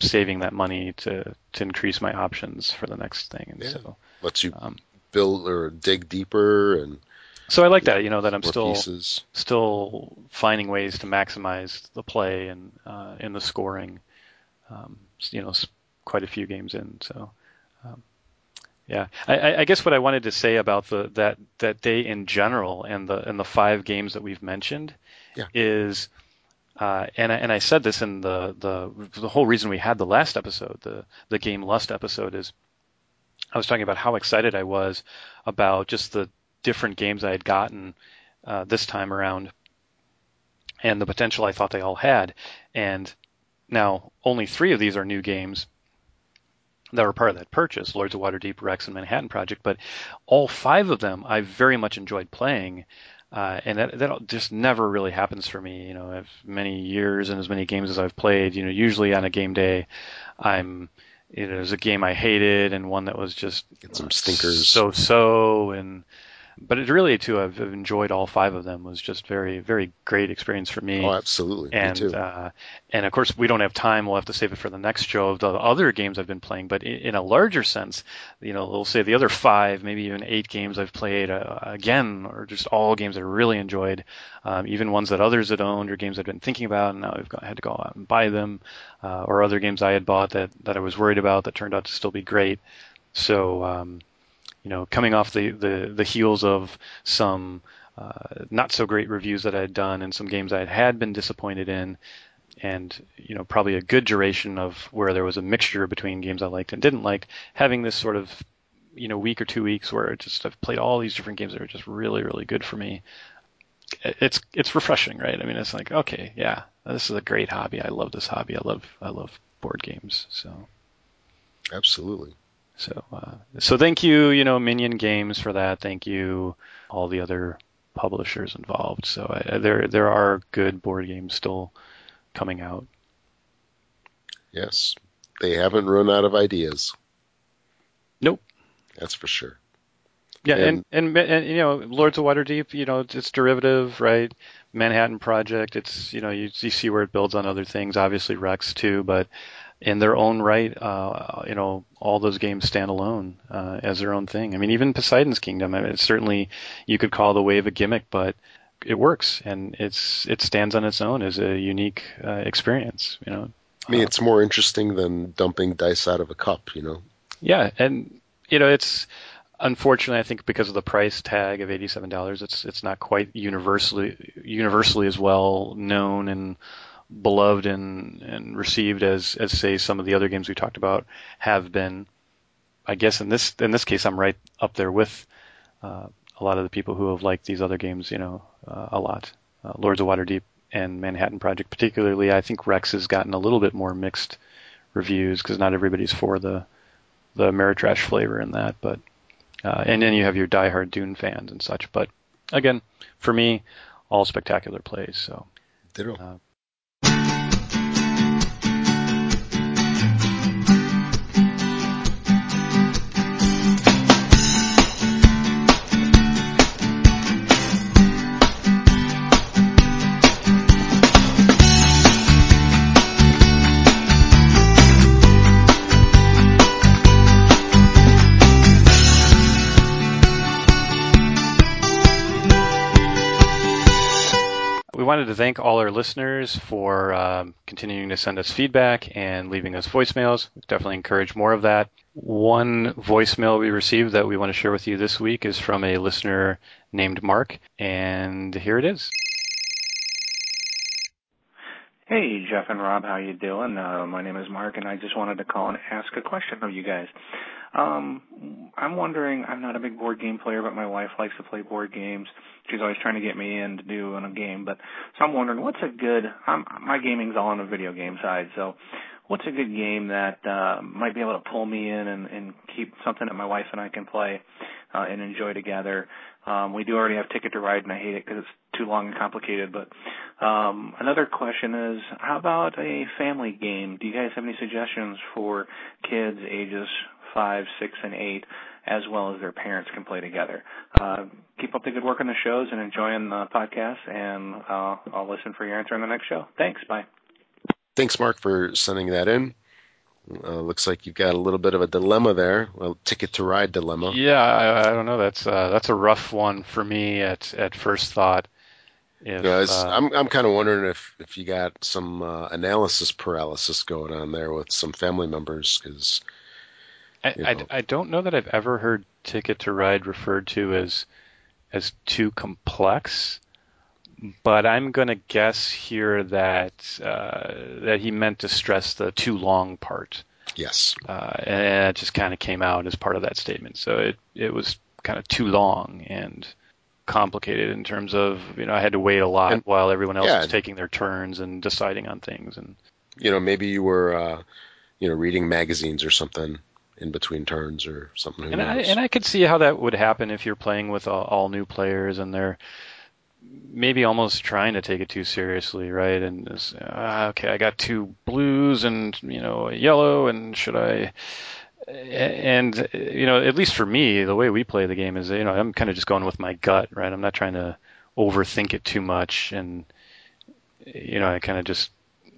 saving that money to to increase my options for the next thing. And yeah. so lets you um, build or dig deeper and so I like that, you know, that I'm still pieces. still finding ways to maximize the play and uh, in the scoring. Um, you know, quite a few games in. So, um, yeah, I, I, guess what I wanted to say about the that that day in general and the and the five games that we've mentioned yeah. is uh, and I, and I said this in the, the the whole reason we had the last episode, the the game lust episode, is I was talking about how excited I was about just the different games I had gotten uh, this time around, and the potential I thought they all had. And now only three of these are new games that were part of that purchase: Lords of Waterdeep, Rex, and Manhattan Project. But all five of them I very much enjoyed playing. Uh, and that that just never really happens for me. You know, as many years and as many games as I've played, you know, usually on a game day, I'm you know, there's a game I hated and one that was just Get some stinkers, so so, and but it really to have enjoyed all five of them was just very very great experience for me. Oh, absolutely. And me uh, and of course we don't have time. We'll have to save it for the next show of the other games I've been playing. But in, in a larger sense, you know, we'll say the other five, maybe even eight games I've played uh, again, or just all games I really enjoyed, um, even ones that others had owned or games I'd been thinking about, and now I've got, had to go out and buy them, uh, or other games I had bought that that I was worried about that turned out to still be great. So. Um, you know, coming off the, the, the heels of some uh, not so great reviews that I had done and some games I had been disappointed in, and you know, probably a good duration of where there was a mixture between games I liked and didn't like, having this sort of you know week or two weeks where just I've played all these different games that are just really really good for me. It's it's refreshing, right? I mean, it's like okay, yeah, this is a great hobby. I love this hobby. I love I love board games. So absolutely. So, uh, so thank you, you know, Minion Games for that. Thank you, all the other publishers involved. So I, there, there are good board games still coming out. Yes, they haven't run out of ideas. Nope, that's for sure. Yeah, and, and, and, and you know, Lords of Waterdeep, you know, it's derivative, right? Manhattan Project, it's you know, you, you see where it builds on other things. Obviously, Rex too, but in their own right, uh, you know, all those games stand alone uh, as their own thing. I mean, even Poseidon's Kingdom, I mean, it's certainly you could call the wave a gimmick, but it works and it's it stands on its own as a unique uh, experience. You know, I mean, it's more interesting than dumping dice out of a cup. You know. Yeah, and you know, it's unfortunately, I think because of the price tag of eighty-seven dollars, it's it's not quite universally universally as well known and beloved and, and received as, as say some of the other games we talked about have been. I guess in this in this case, I'm right up there with uh, a lot of the people who have liked these other games, you know, uh, a lot. Uh, Lords of Waterdeep and Manhattan Project, particularly. I think Rex has gotten a little bit more mixed reviews because not everybody's for the the Ameritrash flavor in that, but uh, and then you have your diehard Dune fans and such. But again, for me, all spectacular plays. So, wanted to thank all our listeners for um, continuing to send us feedback and leaving us voicemails. We definitely encourage more of that. One voicemail we received that we want to share with you this week is from a listener named Mark, and here it is. Hey, Jeff and Rob, how you doing? Uh, my name is Mark, and I just wanted to call and ask a question of you guys. Um, I'm wondering, I'm not a big board game player, but my wife likes to play board games. She's always trying to get me in to do in a game, but so I'm wondering what's a good, I'm, my gaming's all on the video game side, so what's a good game that uh, might be able to pull me in and, and keep something that my wife and I can play uh, and enjoy together. Um, we do already have Ticket to Ride, and I hate it because it's too long and complicated. But um, another question is, how about a family game? Do you guys have any suggestions for kids ages five, six, and eight, as well as their parents can play together. Uh, keep up the good work on the shows and enjoying the podcast, and uh, I'll listen for your answer on the next show. Thanks. Bye. Thanks, Mark, for sending that in. Uh, looks like you've got a little bit of a dilemma there, a ticket to ride dilemma. Yeah, I, I don't know. That's uh, that's a rough one for me at at first thought. If, yeah, uh, I'm I'm kind of wondering if if you got some uh, analysis paralysis going on there with some family members because I, I, I, don't know that I've ever heard Ticket to Ride referred to as as too complex, but I'm going to guess here that uh, that he meant to stress the too long part. Yes, uh, and it just kind of came out as part of that statement. So it it was kind of too long and complicated in terms of you know I had to wait a lot and, while everyone else yeah, was taking their turns and deciding on things and you know maybe you were uh, you know reading magazines or something in between turns or something. and I and I could see how that would happen if you're playing with all, all, new players and they're maybe almost trying to take it too seriously, right? And uh, okay, I got two blues and you know a yellow, and should I? And you know, at least for me, the way we play the game is, you know, I'm kind of just going with my gut, right? I'm not trying to overthink it too much, and you know, I kind of just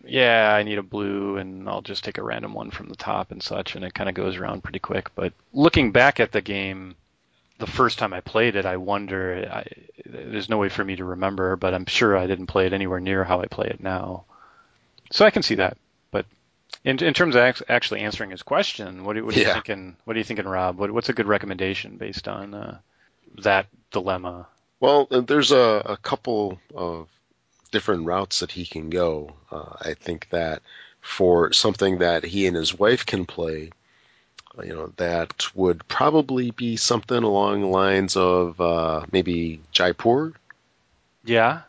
yeah, I need a blue, and I'll just take a random one from the top and such, and it kind of goes around pretty quick. But looking back at the game, the first time I played it, I wonder. I, there's no way for me to remember, but I'm sure I didn't play it anywhere near how I play it now. So I can see that. But in, in terms of actually answering his question, what, what are you yeah. thinking? What are you thinking, Rob? What, what's a good recommendation based on uh, that dilemma? Well, there's a, a couple of different routes that he can go. Uh, I think that for something that he and his wife can play, you know, that would probably be something along the lines of uh, maybe Jaipur. Yeah,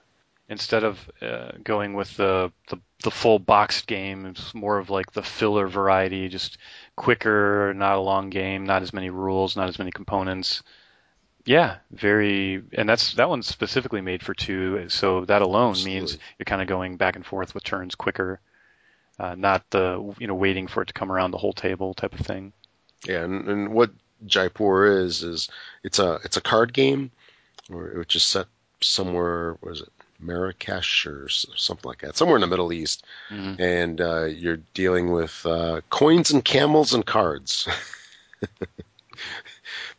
instead of uh, going with the, the the full boxed game, it's more of like the filler variety, just quicker, not a long game, not as many rules, not as many components. Yeah, very, and that's that one's specifically made for two, so that alone Absolutely. means you're kind of going back and forth with turns quicker, uh, not the you know waiting for it to come around the whole table type of thing. Yeah, and, and what Jaipur is is it's a it's a card game, which is set somewhere. Was it? Marrakesh or something like that, somewhere in the Middle East, mm-hmm. and uh, you're dealing with uh, coins and camels and cards.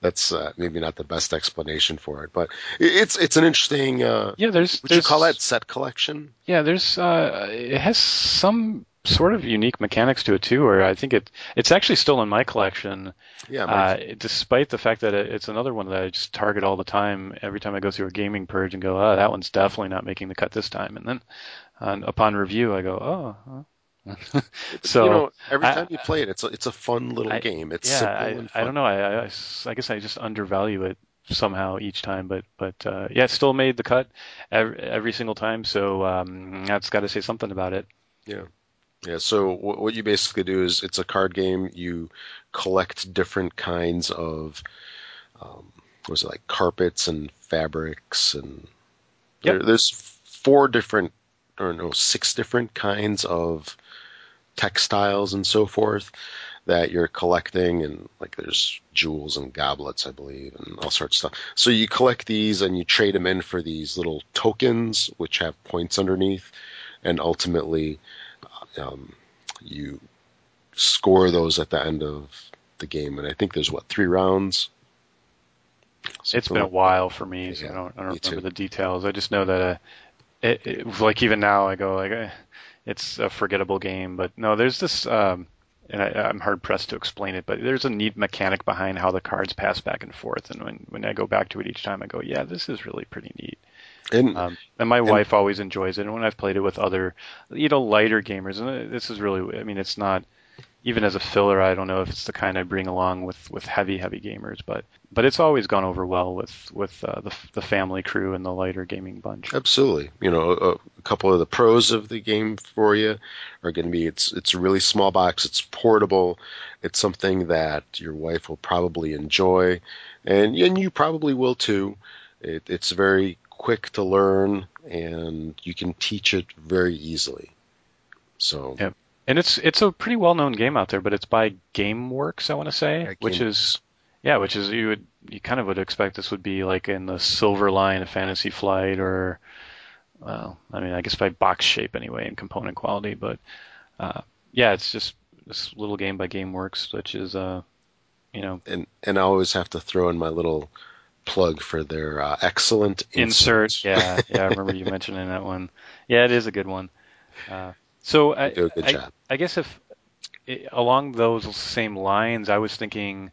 that's uh, maybe not the best explanation for it, but it's it's an interesting. Uh, yeah, there's. Would there's, you call that set collection? Yeah, there's. Uh, it has some sort of unique mechanics to it too, where I think it it's actually still in my collection. Yeah, uh, despite the fact that it, it's another one that I just target all the time. Every time I go through a gaming purge and go, oh, that one's definitely not making the cut this time, and then upon review, I go, oh. so you know, every time I, you play it, it's a, it's a fun little I, game. It's yeah, simple I, I don't know. I, I, I guess I just undervalue it somehow each time, but but uh, yeah, it still made the cut every, every single time. So um, that's got to say something about it. Yeah. Yeah, so what you basically do is it's a card game. You collect different kinds of, um, what was it like carpets and fabrics and yep. there, there's four different or no six different kinds of textiles and so forth that you're collecting and like there's jewels and goblets I believe and all sorts of stuff. So you collect these and you trade them in for these little tokens which have points underneath and ultimately um, you score those at the end of the game and I think there's what three rounds. Something it's been a while for me, so yeah, I don't, I don't remember too. the details. I just know that uh, it, it, like even now I go like eh, it's a forgettable game, but no, there's this um, and I, am hard pressed to explain it, but there's a neat mechanic behind how the cards pass back and forth. And when, when I go back to it each time, I go, yeah, this is really pretty neat. And, um, and my and, wife always enjoys it. And when I've played it with other, you know, lighter gamers, and this is really, I mean, it's not, even as a filler, I don't know if it's the kind I bring along with, with heavy, heavy gamers, but but it's always gone over well with with uh, the the family crew and the lighter gaming bunch. Absolutely, you know, a, a couple of the pros of the game for you are going to be it's it's a really small box, it's portable, it's something that your wife will probably enjoy, and and you probably will too. It, it's very quick to learn, and you can teach it very easily. So. Yep. And it's it's a pretty well known game out there, but it's by GameWorks, I want to say, yeah, which is yeah, which is you would you kind of would expect this would be like in the Silver Line of Fantasy Flight, or well, I mean, I guess by box shape anyway and component quality, but uh, yeah, it's just this little game by GameWorks, which is uh, you know, and and I always have to throw in my little plug for their uh, excellent insert. Yeah, yeah, I remember you mentioning that one. Yeah, it is a good one. Uh, so I, I, I, guess if along those same lines, I was thinking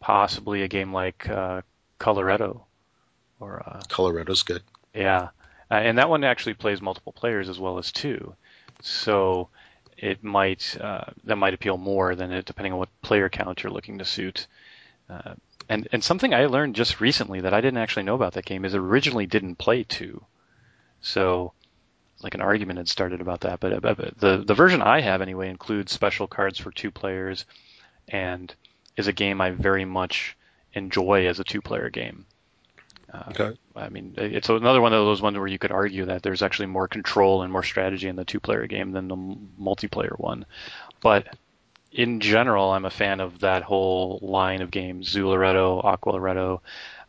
possibly a game like uh, Coloretto. Or uh, Coloretto's good. Yeah, uh, and that one actually plays multiple players as well as two, so it might uh, that might appeal more than it depending on what player count you're looking to suit. Uh, and and something I learned just recently that I didn't actually know about that game is it originally didn't play two, so like an argument had started about that. But, but the the version I have anyway includes special cards for two players, and is a game I very much enjoy as a two-player game. Uh, okay. I mean, it's another one of those ones where you could argue that there's actually more control and more strategy in the two-player game than the multiplayer one. But in general, I'm a fan of that whole line of games: Zooloretto, Aqualoretto,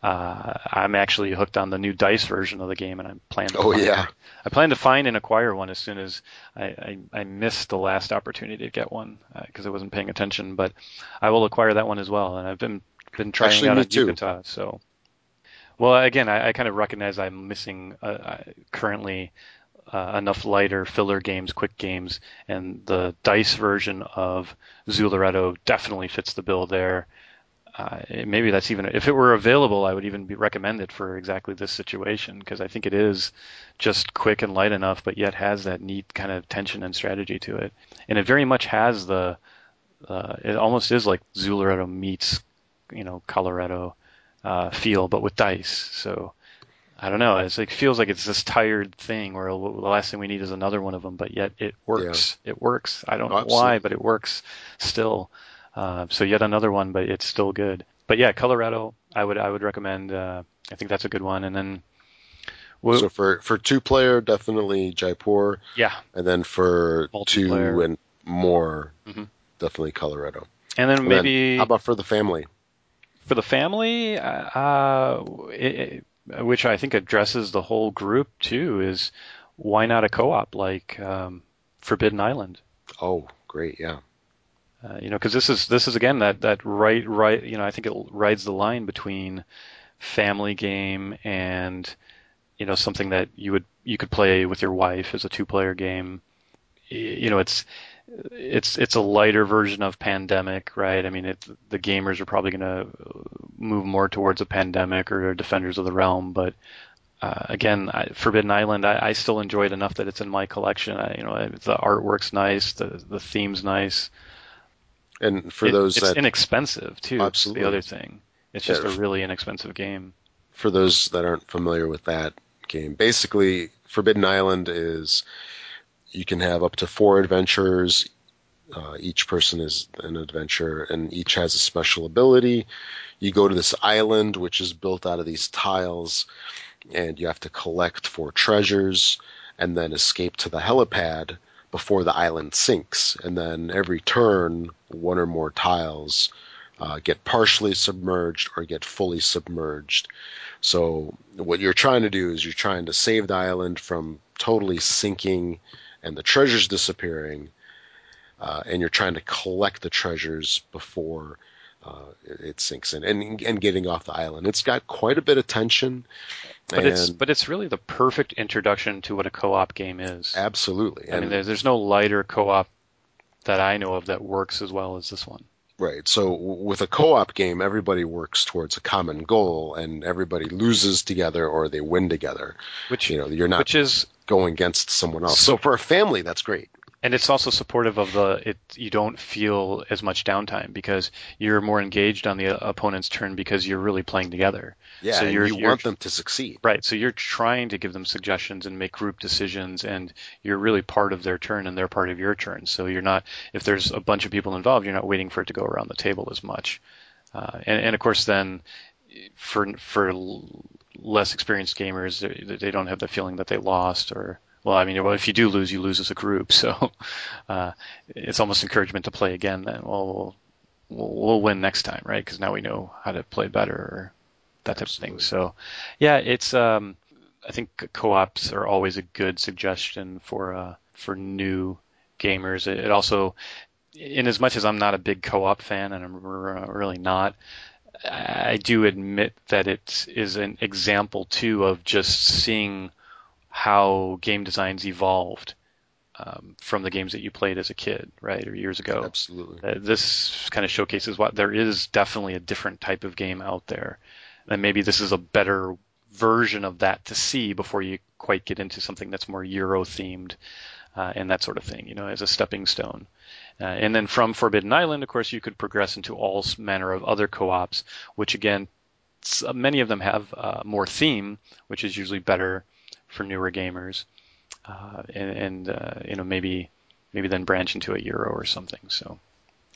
uh, I'm actually hooked on the new dice version of the game, and I'm planning. oh find, yeah. I plan to find and acquire one as soon as I, I, I missed the last opportunity to get one because uh, I wasn't paying attention. But I will acquire that one as well, and I've been been trying actually, out on Yucata. So, well, again, I, I kind of recognize I'm missing uh, currently uh, enough lighter filler games, quick games, and the dice version of Zooloretto definitely fits the bill there uh, maybe that's even if it were available, I would even recommend it for exactly this situation because I think it is just quick and light enough, but yet has that neat kind of tension and strategy to it, and it very much has the. Uh, it almost is like Zooloretto meets, you know, Coloretto uh, feel, but with dice. So I don't know. It's like feels like it's this tired thing where the last thing we need is another one of them, but yet it works. Yeah. It works. I don't know why, but it works still. Uh, so yet another one, but it's still good. But yeah, Coloretto, I would I would recommend. Uh, I think that's a good one. And then we'll, so for for two player, definitely Jaipur. Yeah. And then for two and more, mm-hmm. definitely Coloretto. And then and maybe then how about for the family? For the family, uh, it, which I think addresses the whole group too, is why not a co-op like um, Forbidden Island? Oh, great! Yeah. Uh, you know, because this is this is again that that right right you know I think it rides the line between family game and you know something that you would you could play with your wife as a two player game. You know, it's it's it's a lighter version of pandemic, right? I mean, it, the gamers are probably going to move more towards a pandemic or Defenders of the Realm, but uh, again, I, Forbidden Island, I, I, still enjoy it enough that it's in my collection. I, you know, the artwork's nice, the the theme's nice, and for it, those it's that inexpensive too. absolutely the other thing, it's just Yeah, a really inexpensive game. for those that aren't familiar with that game, basically Forbidden Island is you can have up to four adventurers. Uh, each person is an adventurer, and each has a special ability. You go to this island, which is built out of these tiles, and you have to collect four treasures, and then escape to the helipad before the island sinks. And then every turn, one or more tiles uh, get partially submerged or get fully submerged. So what you're trying to do is you're trying to save the island from totally sinking and the treasures disappearing, uh, and you're trying to collect the treasures before uh, it sinks in and and getting off the island. It's got quite a bit of tension, But and it's but it's really the perfect introduction to what a co-op game is. absolutely. I mean, there's, there's no lighter co-op that I know of that works as well as this one. Right. So with a co-op game, everybody works towards a common goal, and everybody loses together or they win together. Which You know, you're not which is going against someone else. So for a family, that's great. And it's also supportive of the it you don't feel as much downtime because you're more engaged on the opponent's turn because you're really playing together. Yeah, So you're- you you're- want them to succeed. Right. So you're trying to give them suggestions and make group decisions, and you're really part of their turn, and they're part of your turn. So you're not, if there's a bunch of people involved, you're not waiting for it to go around the table as much. Uh, and, and of course, then for for less experienced gamers, they, they don't have the feeling that they lost or. Well, I mean, well, if you do lose, you lose as a group. So uh, it's almost encouragement to play again. Then, well, we'll, we'll win next time, right? Because now we know how to play better or that type of thing. So, yeah, it's. Um, I think co-ops are always a good suggestion for uh, for new gamers. It, it also, in as much as I'm not a big co-op fan, and I'm r- really not, I do admit that it is an example too of just seeing how game designs evolved um, from the games that you played as a kid, right, or years ago. Absolutely. Uh, this kind of showcases what there is definitely a different type of game out there, and maybe this is a better version of that to see before you quite get into something that's more Euro themed uh, and that sort of thing, you know, as a stepping stone. Uh, and then from Forbidden Island, of course, you could progress into all manner of other co-ops, which again, many of them have uh, more theme, which is usually better for newer gamers, uh, and, and uh, you know maybe maybe then branch into a Euro or something. So,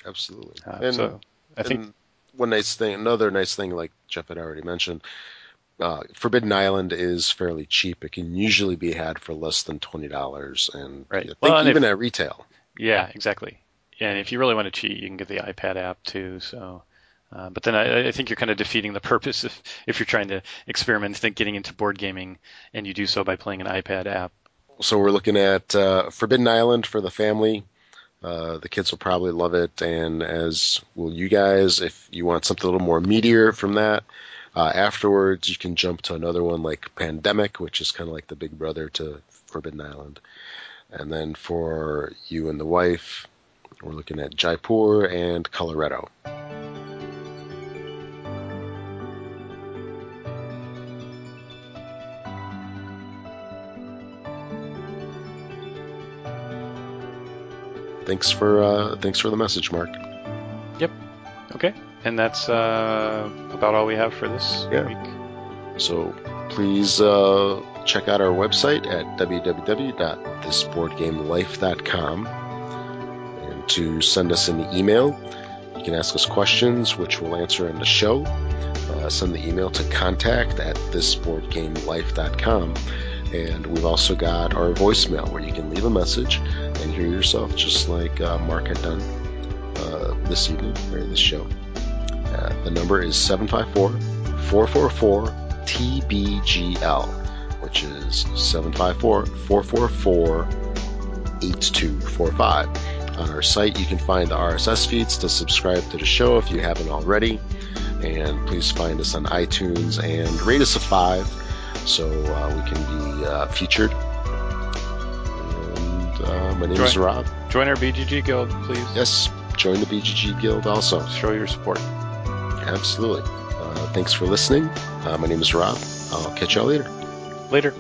Absolutely. uh, and so I think one nice thing, another nice thing, like Jeff had already mentioned, uh, Forbidden Island is fairly cheap. It can usually be had for less than twenty dollars, and Right. I think Well, even if- at retail. Yeah, exactly. And if you really want to cheat, you can get the iPad app too. So, uh, but then I, I think you're kind of defeating the purpose if if you're trying to experiment, think getting into board gaming, and you do so by playing an iPad app. So we're looking at uh, Forbidden Island for the family. Uh, the kids will probably love it, and as will you guys. If you want something a little more meatier from that, uh, afterwards you can jump to another one like Pandemic, which is kind of like the big brother to Forbidden Island. And then for you and the wife, we're looking at Jaipur and Coloretto. Thanks for uh, thanks for the message, Mark. Yep. Okay, and that's uh, about all we have for this Yeah. week. So please uh, check out our website at www.thisboardgamelife.com. And to send us an email, you can ask us questions, which we'll answer in the show. Uh, send the email to contact at thisboardgamelife.com. And we've also got our voicemail where you can leave a message and hear yourself just like uh, Mark had done uh, this evening or this show. Uh, the number is 754 444 TBGL, which is 754 444 8245. On our site, you can find the RSS feeds to subscribe to the show if you haven't already. And please find us on iTunes and rate us a five so uh, we can be uh, featured. My name join, is Rob. Join our BGG guild, please. Yes, join the BGG guild also. Show your support. Absolutely. Uh, thanks for listening. Uh, my name is Rob. I'll catch y'all later. Later.